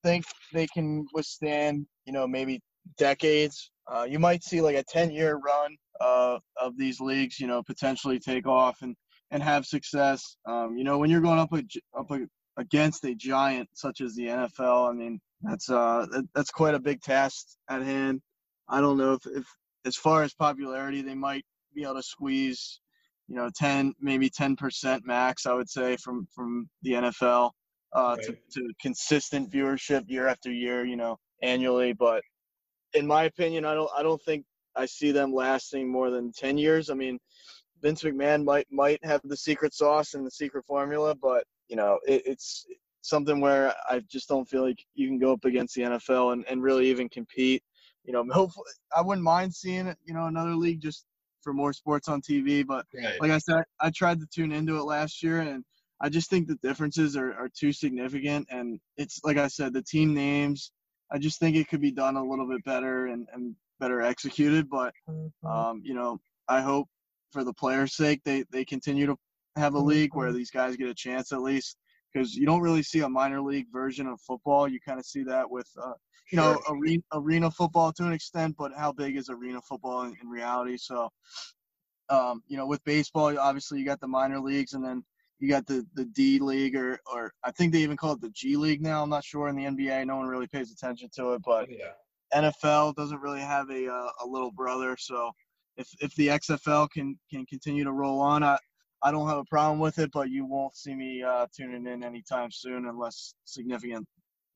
think they can withstand, you know, maybe decades. Uh, you might see like a 10 year run uh, of these leagues, you know, potentially take off and, and have success. Um, you know, when you're going up, a, up a, against a giant such as the NFL, I mean, that's uh, that's quite a big task at hand. I don't know if, if as far as popularity, they might be able to squeeze you know 10 maybe 10% max i would say from from the nfl uh, to, to consistent viewership year after year you know annually but in my opinion i don't i don't think i see them lasting more than 10 years i mean vince mcmahon might might have the secret sauce and the secret formula but you know it, it's something where i just don't feel like you can go up against the nfl and, and really even compete you know hopefully i wouldn't mind seeing it, you know another league just for more sports on TV. But right. like I said, I tried to tune into it last year, and I just think the differences are, are too significant. And it's like I said, the team names. I just think it could be done a little bit better and, and better executed. But mm-hmm. um, you know, I hope for the players' sake they they continue to have a league where mm-hmm. these guys get a chance at least because you don't really see a minor league version of football. You kind of see that with, uh, you know, arena, arena football to an extent, but how big is arena football in, in reality? So, um, you know, with baseball, obviously you got the minor leagues, and then you got the the D League, or or I think they even call it the G League now. I'm not sure in the NBA. No one really pays attention to it, but yeah. NFL doesn't really have a uh, a little brother. So if if the XFL can can continue to roll on, I I don't have a problem with it, but you won't see me uh, tuning in anytime soon unless significant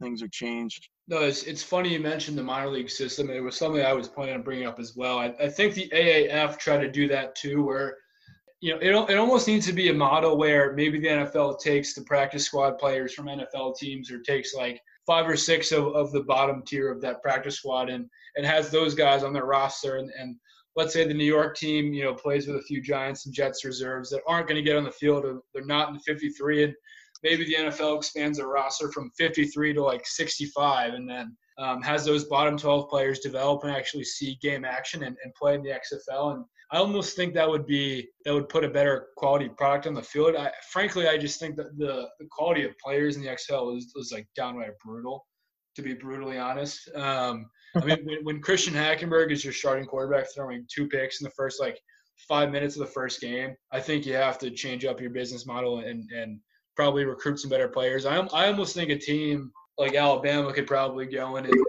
things are changed. No, it's, it's funny you mentioned the minor league system. It was something I was planning on bringing up as well. I, I think the AAF tried to do that too, where you know it, it almost needs to be a model where maybe the NFL takes the practice squad players from NFL teams or takes like five or six of, of the bottom tier of that practice squad and and has those guys on their roster and, and let's say the New York team, you know, plays with a few Giants and Jets reserves that aren't going to get on the field or they're not in the 53 and maybe the NFL expands their roster from 53 to like 65, and then um, has those bottom 12 players develop and actually see game action and, and play in the XFL. And I almost think that would be that would put a better quality product on the field. I, frankly, I just think that the, the quality of players in the XFL is, is like downright brutal, to be brutally honest. Um, I mean, when, when Christian Hackenberg is your starting quarterback throwing two picks in the first like five minutes of the first game, I think you have to change up your business model and and probably recruit some better players. I I almost think a team like Alabama could probably go in and win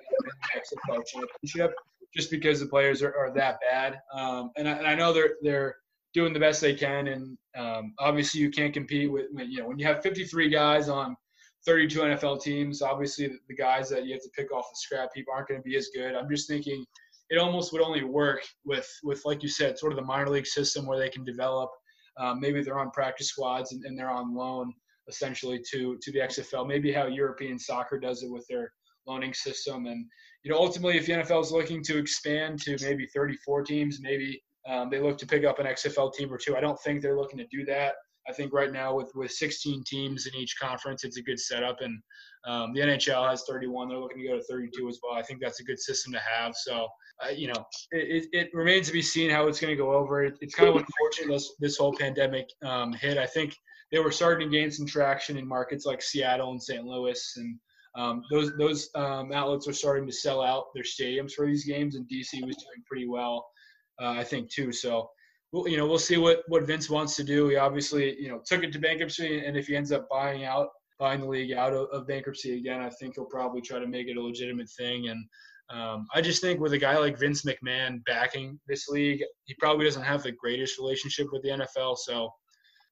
the championship just because the players are, are that bad. Um, and, I, and I know they're they're doing the best they can, and um, obviously you can't compete with you know when you have 53 guys on 32 NFL teams. Obviously the, guys that you have to pick off the scrap heap aren't going to be as good. I'm just thinking it almost would only work with with like you said, sort of the minor league system where they can develop. Um, maybe they're on practice squads and, and they're on loan essentially to to the XFL. Maybe how European soccer does it with their loaning system. And you know, ultimately, if the NFL is looking to expand to maybe 34 teams, maybe um, they look to pick up an XFL team or two. I don't think they're looking to do that. I think right now with with 16 teams in each conference, it's a good setup. And um, the NHL has 31; they're looking to go to 32 as well. I think that's a good system to have. So, uh, you know, it, it, remains to be seen how it's going to go over. It, it's kind of unfortunate this this whole pandemic um, hit. I think they were starting to gain some traction in markets like Seattle and St. Louis, and um, those those um, outlets are starting to sell out their stadiums for these games. And DC was doing pretty well, uh, I think, too. So we'll, you know, we'll see what, what Vince wants to do. He obviously, you know, took it to bankruptcy, and if he ends up buying out, buying the league out of, of bankruptcy again, I think he'll probably try to make it a legitimate thing. And um, I just think with a guy like Vince McMahon backing this league, he probably doesn't have the greatest relationship with the NFL. So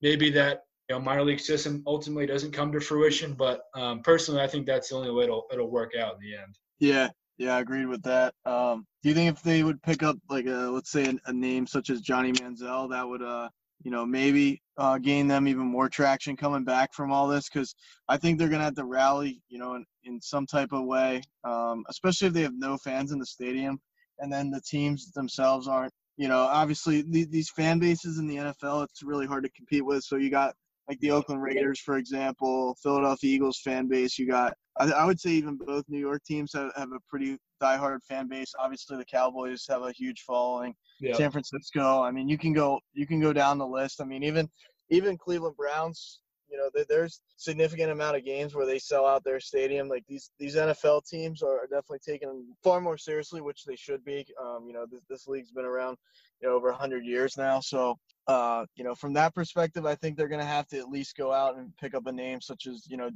maybe that you know minor league system ultimately doesn't come to fruition. But um, personally, I think that's the only way it'll it'll work out in the end. Yeah, yeah, I agreed with that. Um, do you think if they would pick up like a let's say a, a name such as Johnny Manziel, that would uh you know maybe uh, gain them even more traction coming back from all this? Because I think they're gonna have to rally, you know, in, in some type of way, um, especially if they have no fans in the stadium, and then the teams themselves aren't. You know, obviously these fan bases in the NFL, it's really hard to compete with. So you got like the Oakland Raiders, for example, Philadelphia Eagles fan base. You got, I, I would say, even both New York teams have, have, a pretty diehard fan base. Obviously, the Cowboys have a huge following. Yeah. San Francisco. I mean, you can go, you can go down the list. I mean, even, even Cleveland Browns. You know, there's significant amount of games where they sell out their stadium. Like these, these NFL teams are definitely taken far more seriously, which they should be. Um, you know, this, this league's been around, you know, over 100 years now. So uh, you know, from that perspective, I think they're going to have to at least go out and pick up a name such as, you know,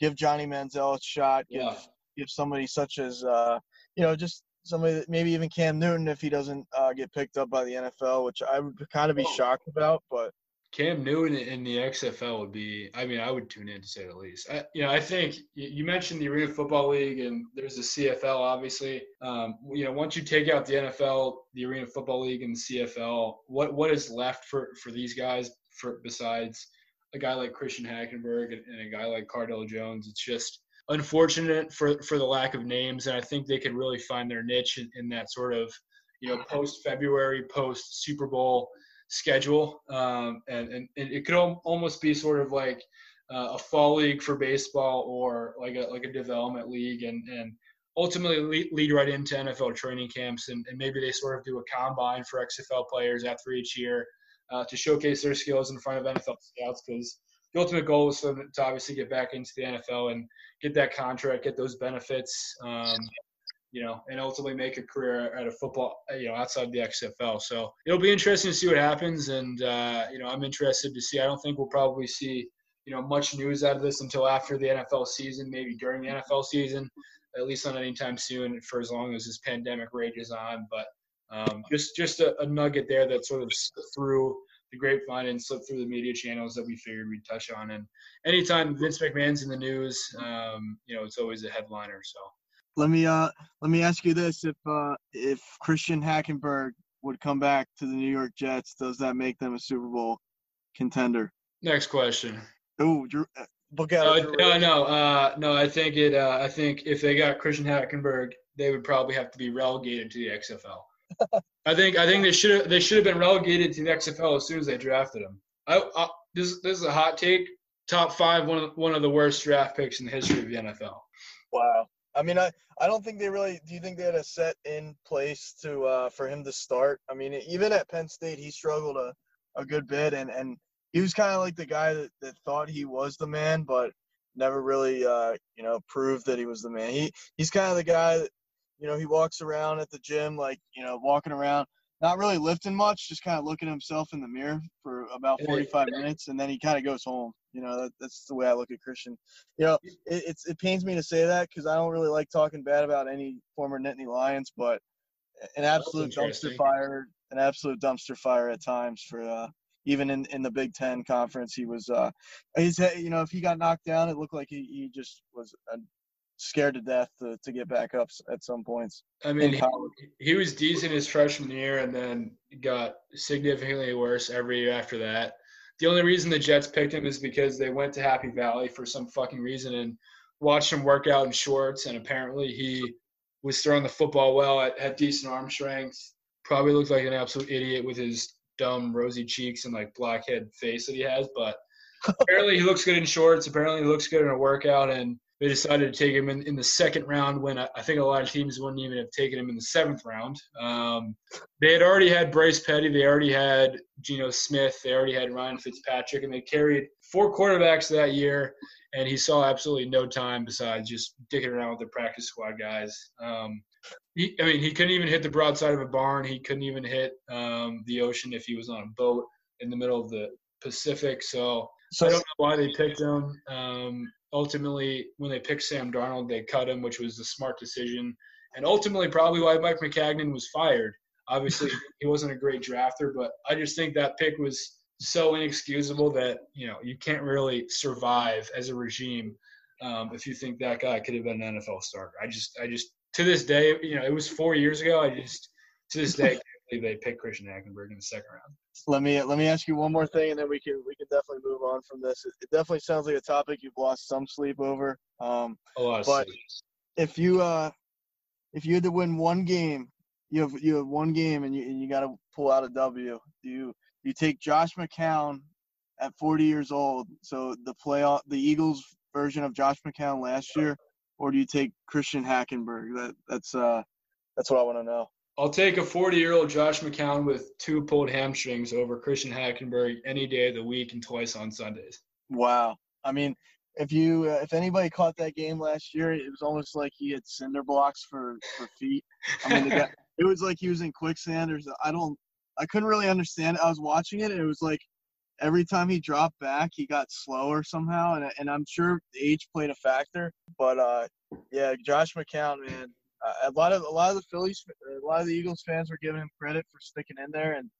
give Johnny Manziel a shot, give yeah. give somebody such as, uh, you know, just somebody that maybe even Cam Newton if he doesn't uh, get picked up by the NFL, which I would kind of be shocked about, but Cam Newton in the XFL would be. I mean, I would tune in to say the least. I, you know, I think you mentioned the Arena Football League, and there's the CFL. Obviously, um, you know, once you take out the NFL, the Arena Football League, and the CFL, what what is left for for these guys for besides a guy like Christian Hackenberg and, and a guy like Cardale Jones? It's just unfortunate for for the lack of names, and I think they could really find their niche in, in that sort of you know post February, post Super Bowl schedule, um, and, and, it could almost be sort of like uh, a fall league for baseball or like a like a development league, and and ultimately lead, lead right into NFL training camps, and, and, maybe they sort of do a combine for XFL players after each year uh, to showcase their skills in front of NFL scouts because. The ultimate goal is to obviously get back into the NFL and get that contract, get those benefits, um, you know, and ultimately make a career at a football, you know, outside the XFL. So it'll be interesting to see what happens, and uh, you know, I'm interested to see. I don't think we'll probably see, you know, much news out of this until after the NFL season, maybe during the NFL season, at least not anytime soon, for as long as this pandemic rages on. But um, just just a, a, nugget there that sort of through the grapevine and slipped through the media channels that we figured we'd touch on. And anytime Vince McMahon's in the news, um, you know, it's always a headliner. So let me uh let me ask you this: if uh if Christian Hackenberg would come back to the New York Jets, does that make them a Super Bowl contender? Next question. Oh, uh, book out. Uh, no, no, uh, no. I think it. Uh, I think if they got Christian Hackenberg, they would probably have to be relegated to the XFL. I think. I think they should. have They should have been relegated to the XFL as soon as they drafted him. I, I, this. This is a hot take. top five, one of one of the worst draft picks in the history of the NFL. Wow. I mean, I, I don't think they really. Do you think they had a set in place to uh, for him to start? I mean, even at Penn State, he struggled a, a good bit, and and he was kind of like the guy that, that thought he was the man, but never really, uh, you know, proved that he was the man. He he's kind of the guy that, you know, he walks around at the gym like, you know, walking around, not really lifting much, just kind of looking at himself in the mirror for about 45 minutes, and then he kind of goes home. You know, that, that's the way I look at Christian. You know, it, it's it pains me to say that because I don't really like talking bad about any former Nittany Lions, but an absolute dumpster fire, an absolute dumpster fire at times for uh, even in, in the Big Ten conference, he was uh, he's you know if he got knocked down, it looked like he, he just was uh, scared to death to, to get back up at some points. I mean, he, he was decent his freshman year, and then got significantly worse every year after that. The only reason the Jets picked him is because they went to Happy Valley for some fucking reason and watched him work out in shorts, and apparently he was throwing the football well, at, had decent arm strength. Probably looked like an absolute idiot with his dumb rosy cheeks and like blackhead face that he has, but apparently he looks good in shorts. Apparently he looks good in a workout, and they decided to take him in, in the second round when I, I think a lot of teams wouldn't even have taken him in the seventh round. Um, they had already had Bryce Petty, they already had Geno Smith, they already had Ryan Fitzpatrick, and they carried four quarterbacks that year. And he saw absolutely no time besides just dicking around with the practice squad guys. Um, he, I mean, he couldn't even hit the broadside of a barn. He couldn't even hit um, the ocean if he was on a boat in the middle of the Pacific. So So I don't know why they picked him. Um, ultimately, when they picked Sam Darnold, they cut him, which was the smart decision. And ultimately, probably why Mike Maccagnan was fired. Obviously, he wasn't a great drafter, but I just think that pick was so inexcusable that you know you can't really survive as a regime um, if you think that guy could have been an NFL starter. I just, I just to this day, you know, it was four years ago. I just to this day I can't believe they picked Christian Hackenberg in the second round. let me let me ask you one more thing, and then we can we can definitely move on from this. It, it definitely sounds like a topic you've lost some sleep over. Um, A lot of But- sleep. if you uh if you had to win one game, you have you have one game and you and you got to pull out a W. Do you you take Josh McCown at 40 years old, so the playoff the Eagles version of Josh McCown last year, or do you take Christian Hackenberg? That that's uh that's what I want to know. I'll take a 40 year old Josh McCown with two pulled hamstrings over Christian Hackenberg any day of the week and twice on Sundays. Wow. I mean, if you uh, if anybody caught that game last year, it was almost like he had cinder blocks for for feet. I mean, guy, it was like he was in quicksand. Or I don't, I couldn't really understand. I was watching it, and it was like every time he dropped back, he got slower somehow, and and I'm sure age played a factor. But uh, yeah, Josh McCown, man, uh, a lot of a lot of the Phillies, a lot of the Eagles fans were giving him credit for sticking in there, and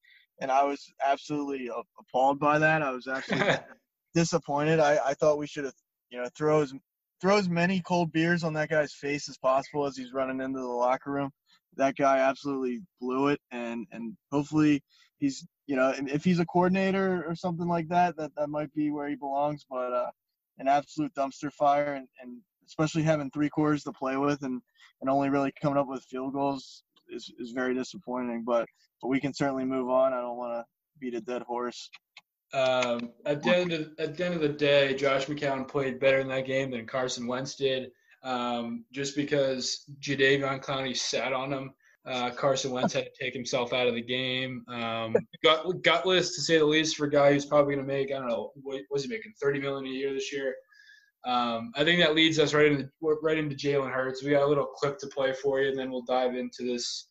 and I was absolutely appalled by that. I was absolutely disappointed. I, I thought we should have, you know, throw as throw as many cold beers on that guy's face as possible as he's running into the locker room. That guy absolutely blew it, and and hopefully he's, you know, if he's a coordinator or something like that, that that might be where he belongs. But uh, an absolute dumpster fire, and and especially having three quarters to play with, and and only really coming up with field goals is is very disappointing. But but we can certainly move on. I don't want to beat a dead horse. Um, at the end of at the end of the day, Josh McCown played better in that game than Carson Wentz did. Um, just because Jadeveon Clowney sat on him, uh, Carson Wentz had to take himself out of the game. Um, gut, gutless to say the least for a guy who's probably going to make I don't know what was he making thirty million a year this year. Um, I think that leads us right into right into Jalen Hurts. We got a little clip to play for you, and then we'll dive into this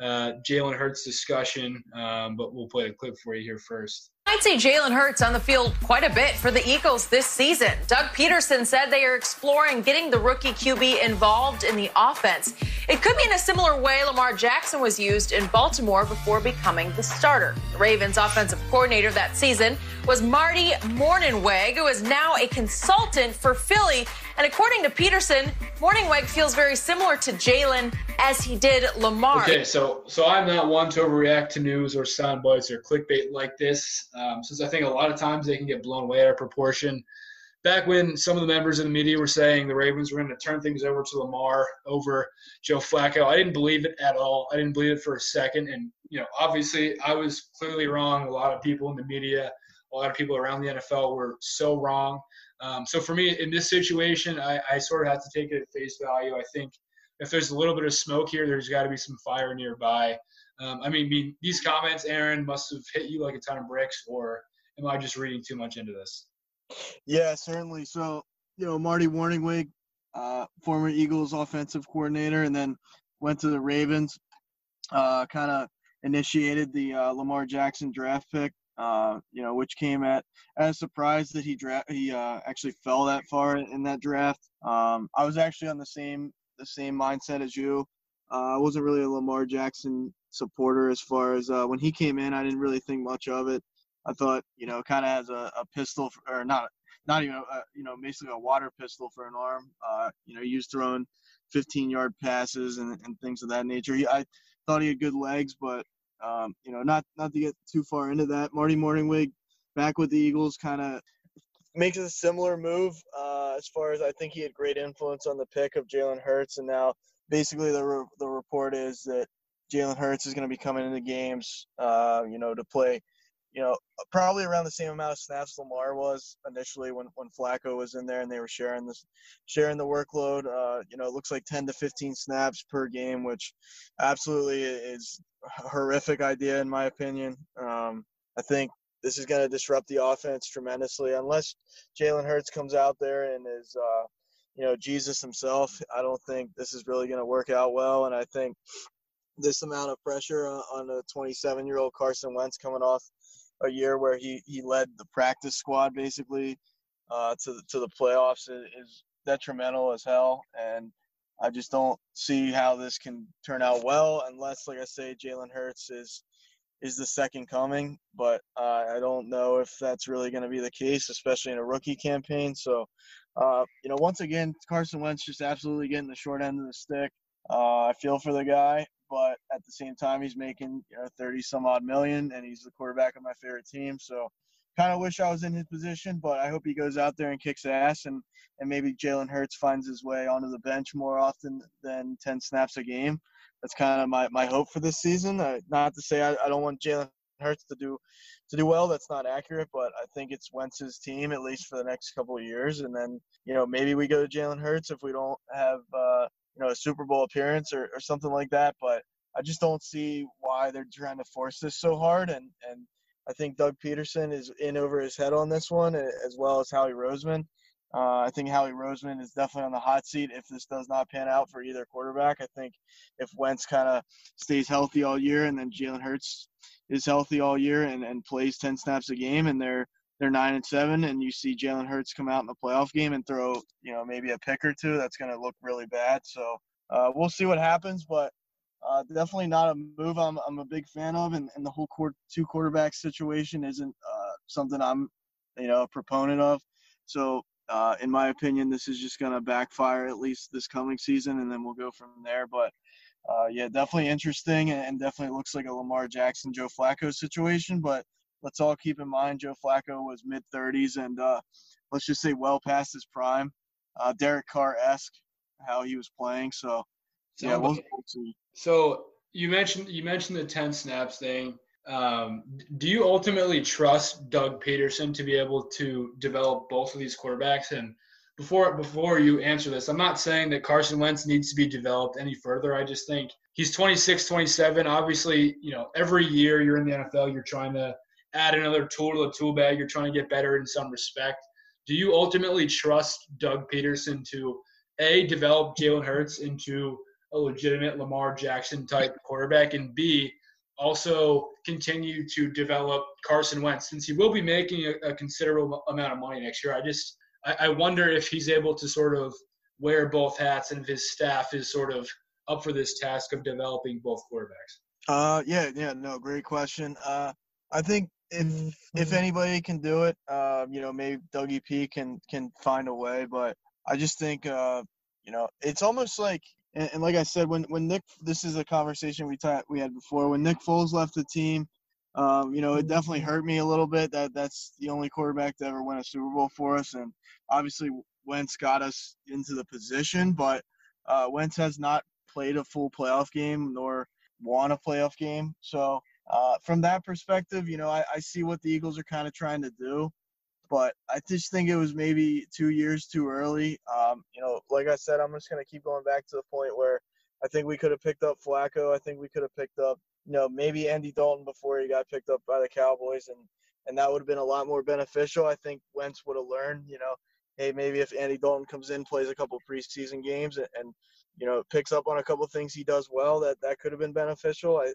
uh, Jalen Hurts discussion. Um, but we'll play a clip for you here first. I'd say Jalen Hurts on the field quite a bit for the Eagles this season. Doug Pederson said they are exploring getting the rookie QB involved in the offense. It could be in a similar way Lamar Jackson was used in Baltimore before becoming the starter. The Ravens offensive coordinator that season was Marty Mornhinweg, who is now a consultant for Philly. And according to Pederson, Mornhinweg feels very similar to Jalen as he did Lamar. Okay, so so I'm not one to overreact to news or sound bites or clickbait like this, um, since I think a lot of times they can get blown way out of proportion. Back when some of the members of the media were saying the Ravens were going to turn things over to Lamar over Joe Flacco, I didn't believe it at all. I didn't believe it for a second, and you know, obviously, I was clearly wrong. A lot of people in the media a lot of people around the NFL were so wrong. Um, so for me, in this situation, I, I sort of have to take it at face value. I think if there's a little bit of smoke here, there's got to be some fire nearby. Um, I mean, these comments, Aaron, must have hit you like a ton of bricks, or am I just reading too much into this? Yeah, certainly. So, you know, Marty Mornhinweg, uh, former Eagles offensive coordinator, and then went to the Ravens, uh, kind of initiated the uh, Lamar Jackson draft pick. Uh, you know, which came at as a surprise that he draft he uh, actually fell that far in that draft. Um, I was actually on the same the same mindset as you. Uh, I wasn't really a Lamar Jackson supporter as far as uh, when he came in. I didn't really think much of it. I thought, you know, kind of has a, a pistol for, or not, not even, a, you know, basically a water pistol for an arm. Uh, you know, he was throwing 15 yard passes and, and things of that nature. He, I thought he had good legs, but um, you know, not not to get too far into that. Marty Mornhinweg back with the Eagles kind of makes a similar move uh, as far as I think he had great influence on the pick of Jalen Hurts, and now basically the re- the report is that Jalen Hurts is going to be coming into games, uh, you know, to play, you know, probably around the same amount of snaps Lamar was initially when when Flacco was in there and they were sharing this sharing the workload. Uh, you know, it looks like 10 to 15 snaps per game, which absolutely is a horrific idea in my opinion. Um, I think this is going to disrupt the offense tremendously unless Jalen Hurts comes out there and is, uh, you know, Jesus himself. I don't think this is really going to work out well. And I think this amount of pressure on a 27 year old Carson Wentz coming off a year where he, he led the practice squad basically uh, to, the, to the playoffs is detrimental as hell. And I just don't see how this can turn out well unless, like I say, Jalen Hurts is is the second coming. But uh, I don't know if that's really going to be the case, especially in a rookie campaign. So, uh, you know, once again, Carson Wentz just absolutely getting the short end of the stick. Uh, I feel for the guy, but at the same time, he's making you know 30 some odd million, and he's the quarterback of my favorite team. So kind of wish I was in his position, but I hope he goes out there and kicks ass and and maybe Jalen Hurts finds his way onto the bench more often than 10 snaps a game. That's kind of my, my hope for this season. Uh, not to say I, I don't want Jalen Hurts to do to do well. That's not accurate, but I think it's Wentz's team at least for the next couple of years, and then you know maybe we go to Jalen Hurts if we don't have uh, you know a Super Bowl appearance or, or something like that. But I just don't see why they're trying to force this so hard, and and I think Doug Pederson is in over his head on this one, as well as Howie Roseman. Uh, I think Howie Roseman is definitely on the hot seat if this does not pan out for either quarterback. I think if Wentz kind of stays healthy all year and then Jalen Hurts is healthy all year and, and plays 10 snaps a game and they're they're nine and seven and you see Jalen Hurts come out in the playoff game and throw you know maybe a pick or two, that's going to look really bad. So uh, we'll see what happens, but uh, definitely not a move I'm, I'm a big fan of, and, and the whole court, two quarterback situation isn't uh, something I'm, you know, a proponent of. So, uh, in my opinion, this is just going to backfire at least this coming season, and then we'll go from there. But uh, yeah, definitely interesting, and definitely looks like a Lamar Jackson, Joe Flacco situation. But let's all keep in mind Joe Flacco was mid 30s, and uh, let's just say well past his prime. Uh, Derek Carr esque how he was playing. So yeah, we'll, see. So you mentioned you mentioned the ten snaps thing. Um, do you ultimately trust Doug Pederson to be able to develop both of these quarterbacks? And before before you answer this, I'm not saying that Carson Wentz needs to be developed any further. I just think he's 26, 27. Obviously, you know, every year you're in the NFL, you're trying to add another tool to the tool bag. You're trying to get better in some respect. Do you ultimately trust Doug Pederson to a develop Jalen Hurts into a legitimate Lamar Jackson type quarterback, and B, also continue to develop Carson Wentz since he will be making a, a considerable amount of money next year. I just I, I, wonder if he's able to sort of wear both hats and if his staff is sort of up for this task of developing both quarterbacks. Uh, yeah, yeah, no, great question. Uh, I think if if anybody can do it, uh, you know, maybe Dougie P can can find a way, but I just think uh, you know, it's almost like and, and, like I said, when when Nick, this is a conversation we ta- we had before. When Nick Foles left the team, um, you know, it definitely hurt me a little bit. That that's the only quarterback to ever win a Super Bowl for us, and obviously Wentz got us into the position, but uh, Wentz has not played a full playoff game nor won a playoff game. So uh, from that perspective, you know, I, I see what the Eagles are kind of trying to do, but I just think it was maybe two years too early. Um, you know, like I said, I'm just going to keep going back to the point where I think we could have picked up Flacco. I think we could have picked up, you know, maybe Andy Dalton before he got picked up by the Cowboys, and and that would have been a lot more beneficial. I think Wentz would have learned, you know, hey, maybe if Andy Dalton comes in, plays a couple preseason games, and, and you know, picks up on a couple things he does well, that that could have been beneficial. I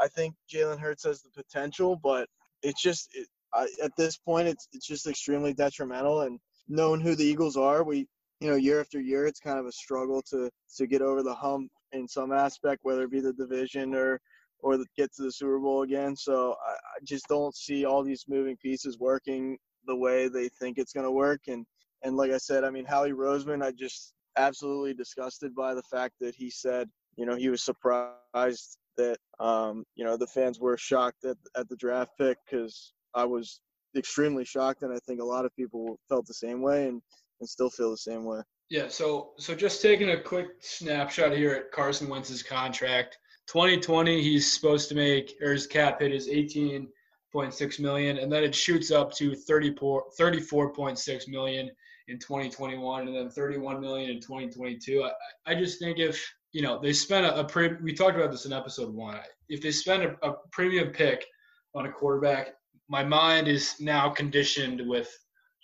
I think Jalen Hurts has the potential, but it's just it, I, at this point, it's it's just extremely detrimental. And knowing who the Eagles are, we you know year after year, it's kind of a struggle to to get over the hump in some aspect, whether it be the division or or the, get to the Super Bowl again. So I, I just don't see all these moving pieces working the way they think it's going to work. And and like I said, I mean Howie Roseman, I just absolutely disgusted by the fact that he said, you know, he was surprised that um, you know the fans were shocked at at the draft pick because I was extremely shocked, and I think a lot of people felt the same way and and still feel the same way. Yeah. So so just taking a quick snapshot here at Carson Wentz's contract. 2020, he's supposed to make or his cap hit is 18.6 million, and then it shoots up to 34 34.6 million in 2021, and then 31 million in 2022. I, I just think if you know, they spent a, a pre. We talked about this in episode one. If they spend a, a premium pick on a quarterback, my mind is now conditioned with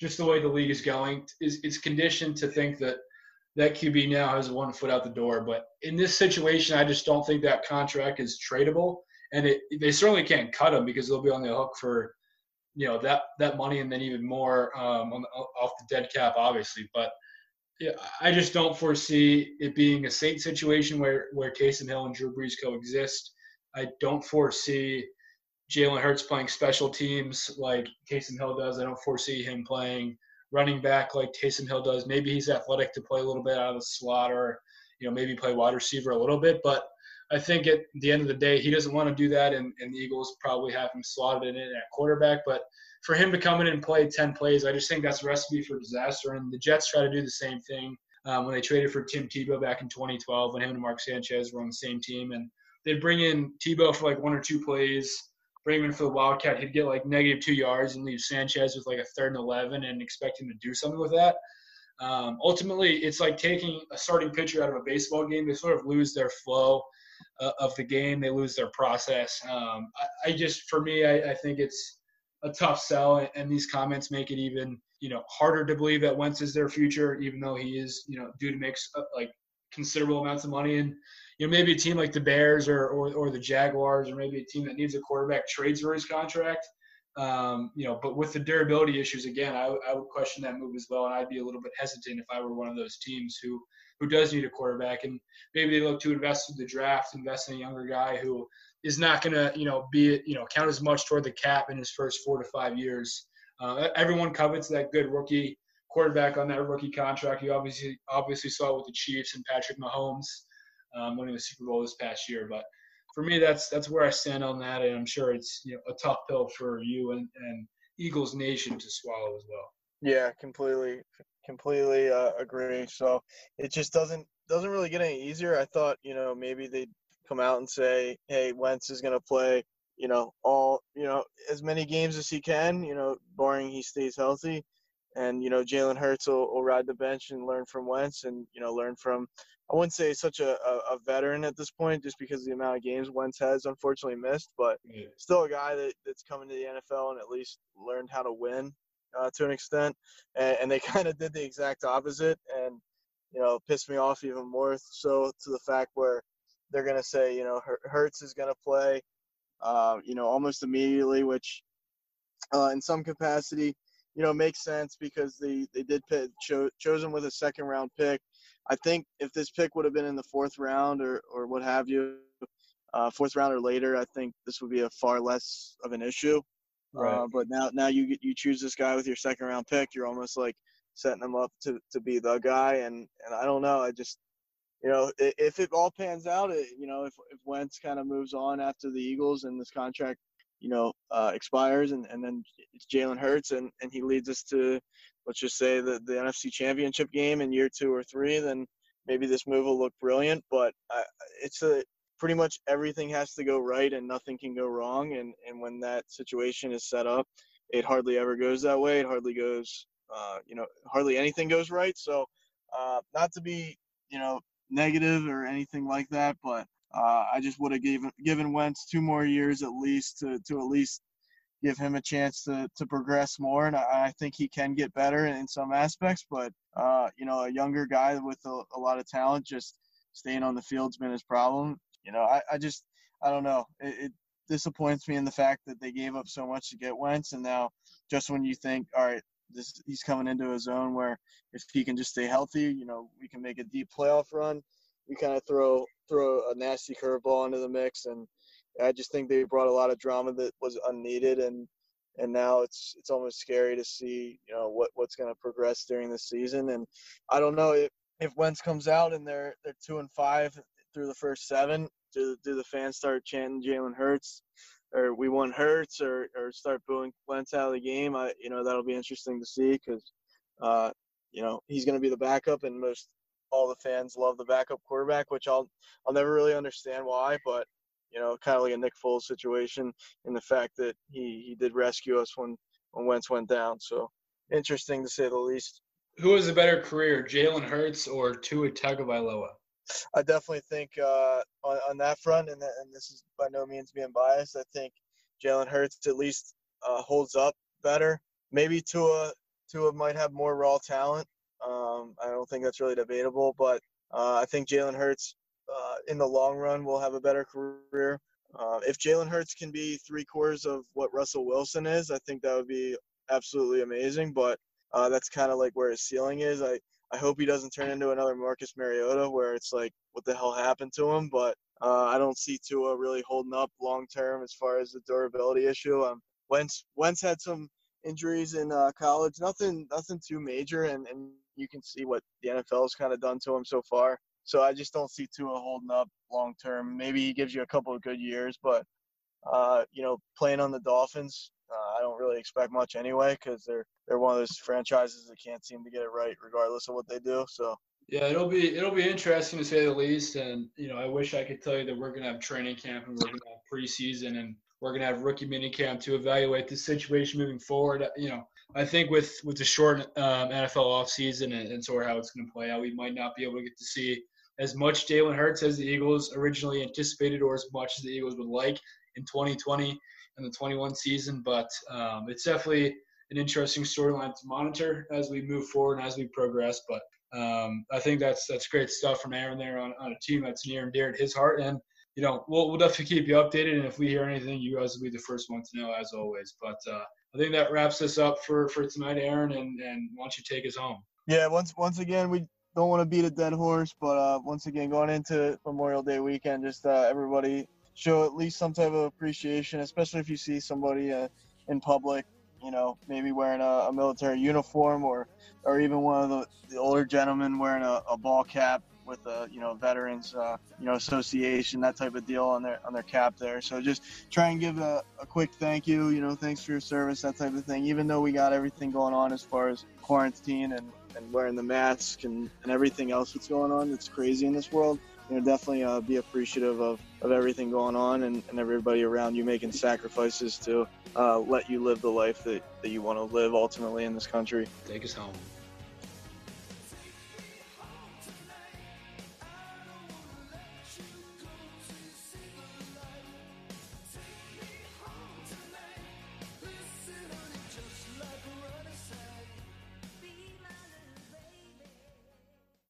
just the way the league is going. Is it's conditioned to think that that QB now has one foot out the door. But in this situation, I just don't think that contract is tradable, and it, they certainly can't cut him because they'll be on the hook for you know that that money and then even more um, on the, off the dead cap, obviously. But yeah, I just don't foresee it being a Saint situation where where Taysom Hill and Drew Brees coexist. I don't foresee Jalen Hurts playing special teams like Taysom Hill does. I don't foresee him playing running back like Taysom Hill does. Maybe he's athletic to play a little bit out of the slot or you know maybe play wide receiver a little bit, but I think at the end of the day, he doesn't want to do that, and, and the Eagles probably have him slotted in at quarterback. But for him to come in and play 10 plays, I just think that's a recipe for disaster. And the Jets try to do the same thing um, when they traded for Tim Tebow back in 2012 when him and Mark Sanchez were on the same team. And they'd bring in Tebow for like one or two plays, bring him in for the Wildcat. He'd get like negative two yards and leave Sanchez with like a third and 11 and expect him to do something with that. Um, ultimately, it's like taking a starting pitcher out of a baseball game. They sort of lose their flow uh, of the game. They lose their process. Um, I, I, just, for me, I, I, think it's a tough sell, and these comments make it even, you know, harder to believe that Wentz is their future, even though he is, you know, due to make uh, like considerable amounts of money. And you know, maybe a team like the Bears or, or or the Jaguars, or maybe a team that needs a quarterback trades for his contract. Um, you know, but with the durability issues, again, I, I would question that move as well, and I'd be a little bit hesitant if I were one of those teams who who does need a quarterback, and maybe they look to invest in the draft, invest in a younger guy who is not going to, you know, be, you know, count as much toward the cap in his first four to five years. Uh, everyone covets that good rookie quarterback on that rookie contract. You obviously obviously saw it with the Chiefs and Patrick Mahomes um, winning the Super Bowl this past year. But for me, that's that's where I stand on that, and I'm sure it's you know a tough pill for you and, and Eagles Nation to swallow as well. Yeah, completely, completely uh, agree. So it just doesn't doesn't really get any easier. I thought you know maybe they'd come out and say, hey, Wentz is going to play you know all you know as many games as he can. You know, barring he stays healthy. And you know Jalen Hurts will, will ride the bench and learn from Wentz, and you know learn from I wouldn't say such a, a, a, veteran at this point, just because of the amount of games Wentz has unfortunately missed, but yeah. still a guy that, that's coming to the NFL and at least learned how to win uh, to an extent, and, and they kind of did the exact opposite, and you know pissed me off even more so to the fact where they're gonna say you know Hurts is gonna play, uh, you know almost immediately, which uh, in some capacity you know makes sense because they they did pick, cho- chose him with a second round pick. I think if this pick would have been in the fourth round or or what have you, uh, fourth round or later, I think this would be a far less of an issue. Right. Uh, but now, now you get you choose this guy with your second round pick. You're almost like setting him up to, to be the guy. And and I don't know. I just you know if it all pans out, it, you know if if Wentz kind of moves on after the Eagles and this contract you know uh, expires and and then it's Jalen Hurts and and he leads us to let's just say the the NFC Championship game in year two or three, then maybe this move will look brilliant. But I, it's a pretty much everything has to go right and nothing can go wrong. And and when that situation is set up, it hardly ever goes that way. It hardly goes, uh, you know, hardly anything goes right. So, uh, not to be, you know, negative or anything like that, but uh, I just would have given given Wentz two more years at least to to at least give him a chance to to progress more. And I, I think he can get better in some aspects, but uh, you know, a younger guy with a, a lot of talent just staying on the field's been his problem. You know, I, I just I don't know. It, it disappoints me in the fact that they gave up so much to get Wentz, and now just when you think, all right, this he's coming into a zone where if he can just stay healthy, you know, we can make a deep playoff run. We kind of throw throw a nasty curveball into the mix, and I just think they brought a lot of drama that was unneeded, and and now it's it's almost scary to see you know what what's going to progress during the season, and I don't know if if Wentz comes out and they're they're two and five through the first seven, do do the fans start chanting Jalen Hurts, or we want Hurts, or or start booing Wentz out of the game? I you know that'll be interesting to see because uh, you know he's going to be the backup, and most all the fans love the backup quarterback, which I'll I'll never really understand why, but you know, kind of like a Nick Foles situation in the fact that he he did rescue us when when Wentz went down. So interesting to say the least. Who has a better career, Jalen Hurts or Tua Tagovailoa? I definitely think uh, on, on that front, and, and this is by no means being biased. I think Jalen Hurts at least uh, holds up better. Maybe Tua Tua might have more raw talent. Um, I don't think that's really debatable, but uh, I think Jalen Hurts uh, in the long run will have a better career. Uh, if Jalen Hurts can be three quarters of what Russell Wilson is, I think that would be absolutely amazing. But uh, that's kind of like where his ceiling is. I, I hope he doesn't turn into another Marcus Mariota where it's like, what the hell happened to him? But uh, I don't see Tua really holding up long term as far as the durability issue. Um, Wentz, Wentz had some injuries in uh, college, nothing nothing too major, and, and you can see what the NFL has kind of done to him so far. So I just don't see Tua holding up long term. Maybe he gives you a couple of good years, but uh, you know, playing on the Dolphins, I don't really expect much anyway because they're they're one of those franchises that can't seem to get it right regardless of what they do. So yeah, it'll be it'll be interesting to say the least. And you know, I wish I could tell you that we're gonna have training camp and we're gonna have preseason and we're gonna have rookie minicamp to evaluate the situation moving forward. You know, I think with with the short um, NFL offseason and, and sort of how it's gonna play out, we might not be able to get to see as much Jalen Hurts as the Eagles originally anticipated, or as much as the Eagles would like in 2020 and the 21 season. But um, it's definitely an interesting storyline to monitor as we move forward and as we progress. But um, I think that's that's great stuff from Aaron there on, on a team that's near and dear to his heart. And you know, we'll, we'll definitely keep you updated. And if we hear anything, you guys will be the first one to know, as always. But uh, I think that wraps us up for for tonight, Aaron. And and why don't you take us home? Yeah, once once again, we don't want to beat a dead horse, but uh, once again, going into Memorial Day weekend, just uh, everybody show at least some type of appreciation, especially if you see somebody uh, in public, you know, maybe wearing a, a, military uniform or, or even one of the, the older gentlemen wearing a, a ball cap with a you know veterans uh, you know association that type of deal on their on their cap there. So just try and give a, a quick thank you you know thanks for your service that type of thing even though we got everything going on as far as quarantine and and wearing the mask and, and everything else that's going on that's crazy in this world you know definitely uh, be appreciative of, of everything going on and, and everybody around you making sacrifices to uh, let you live the life that, that you want to live ultimately in this country. Take us home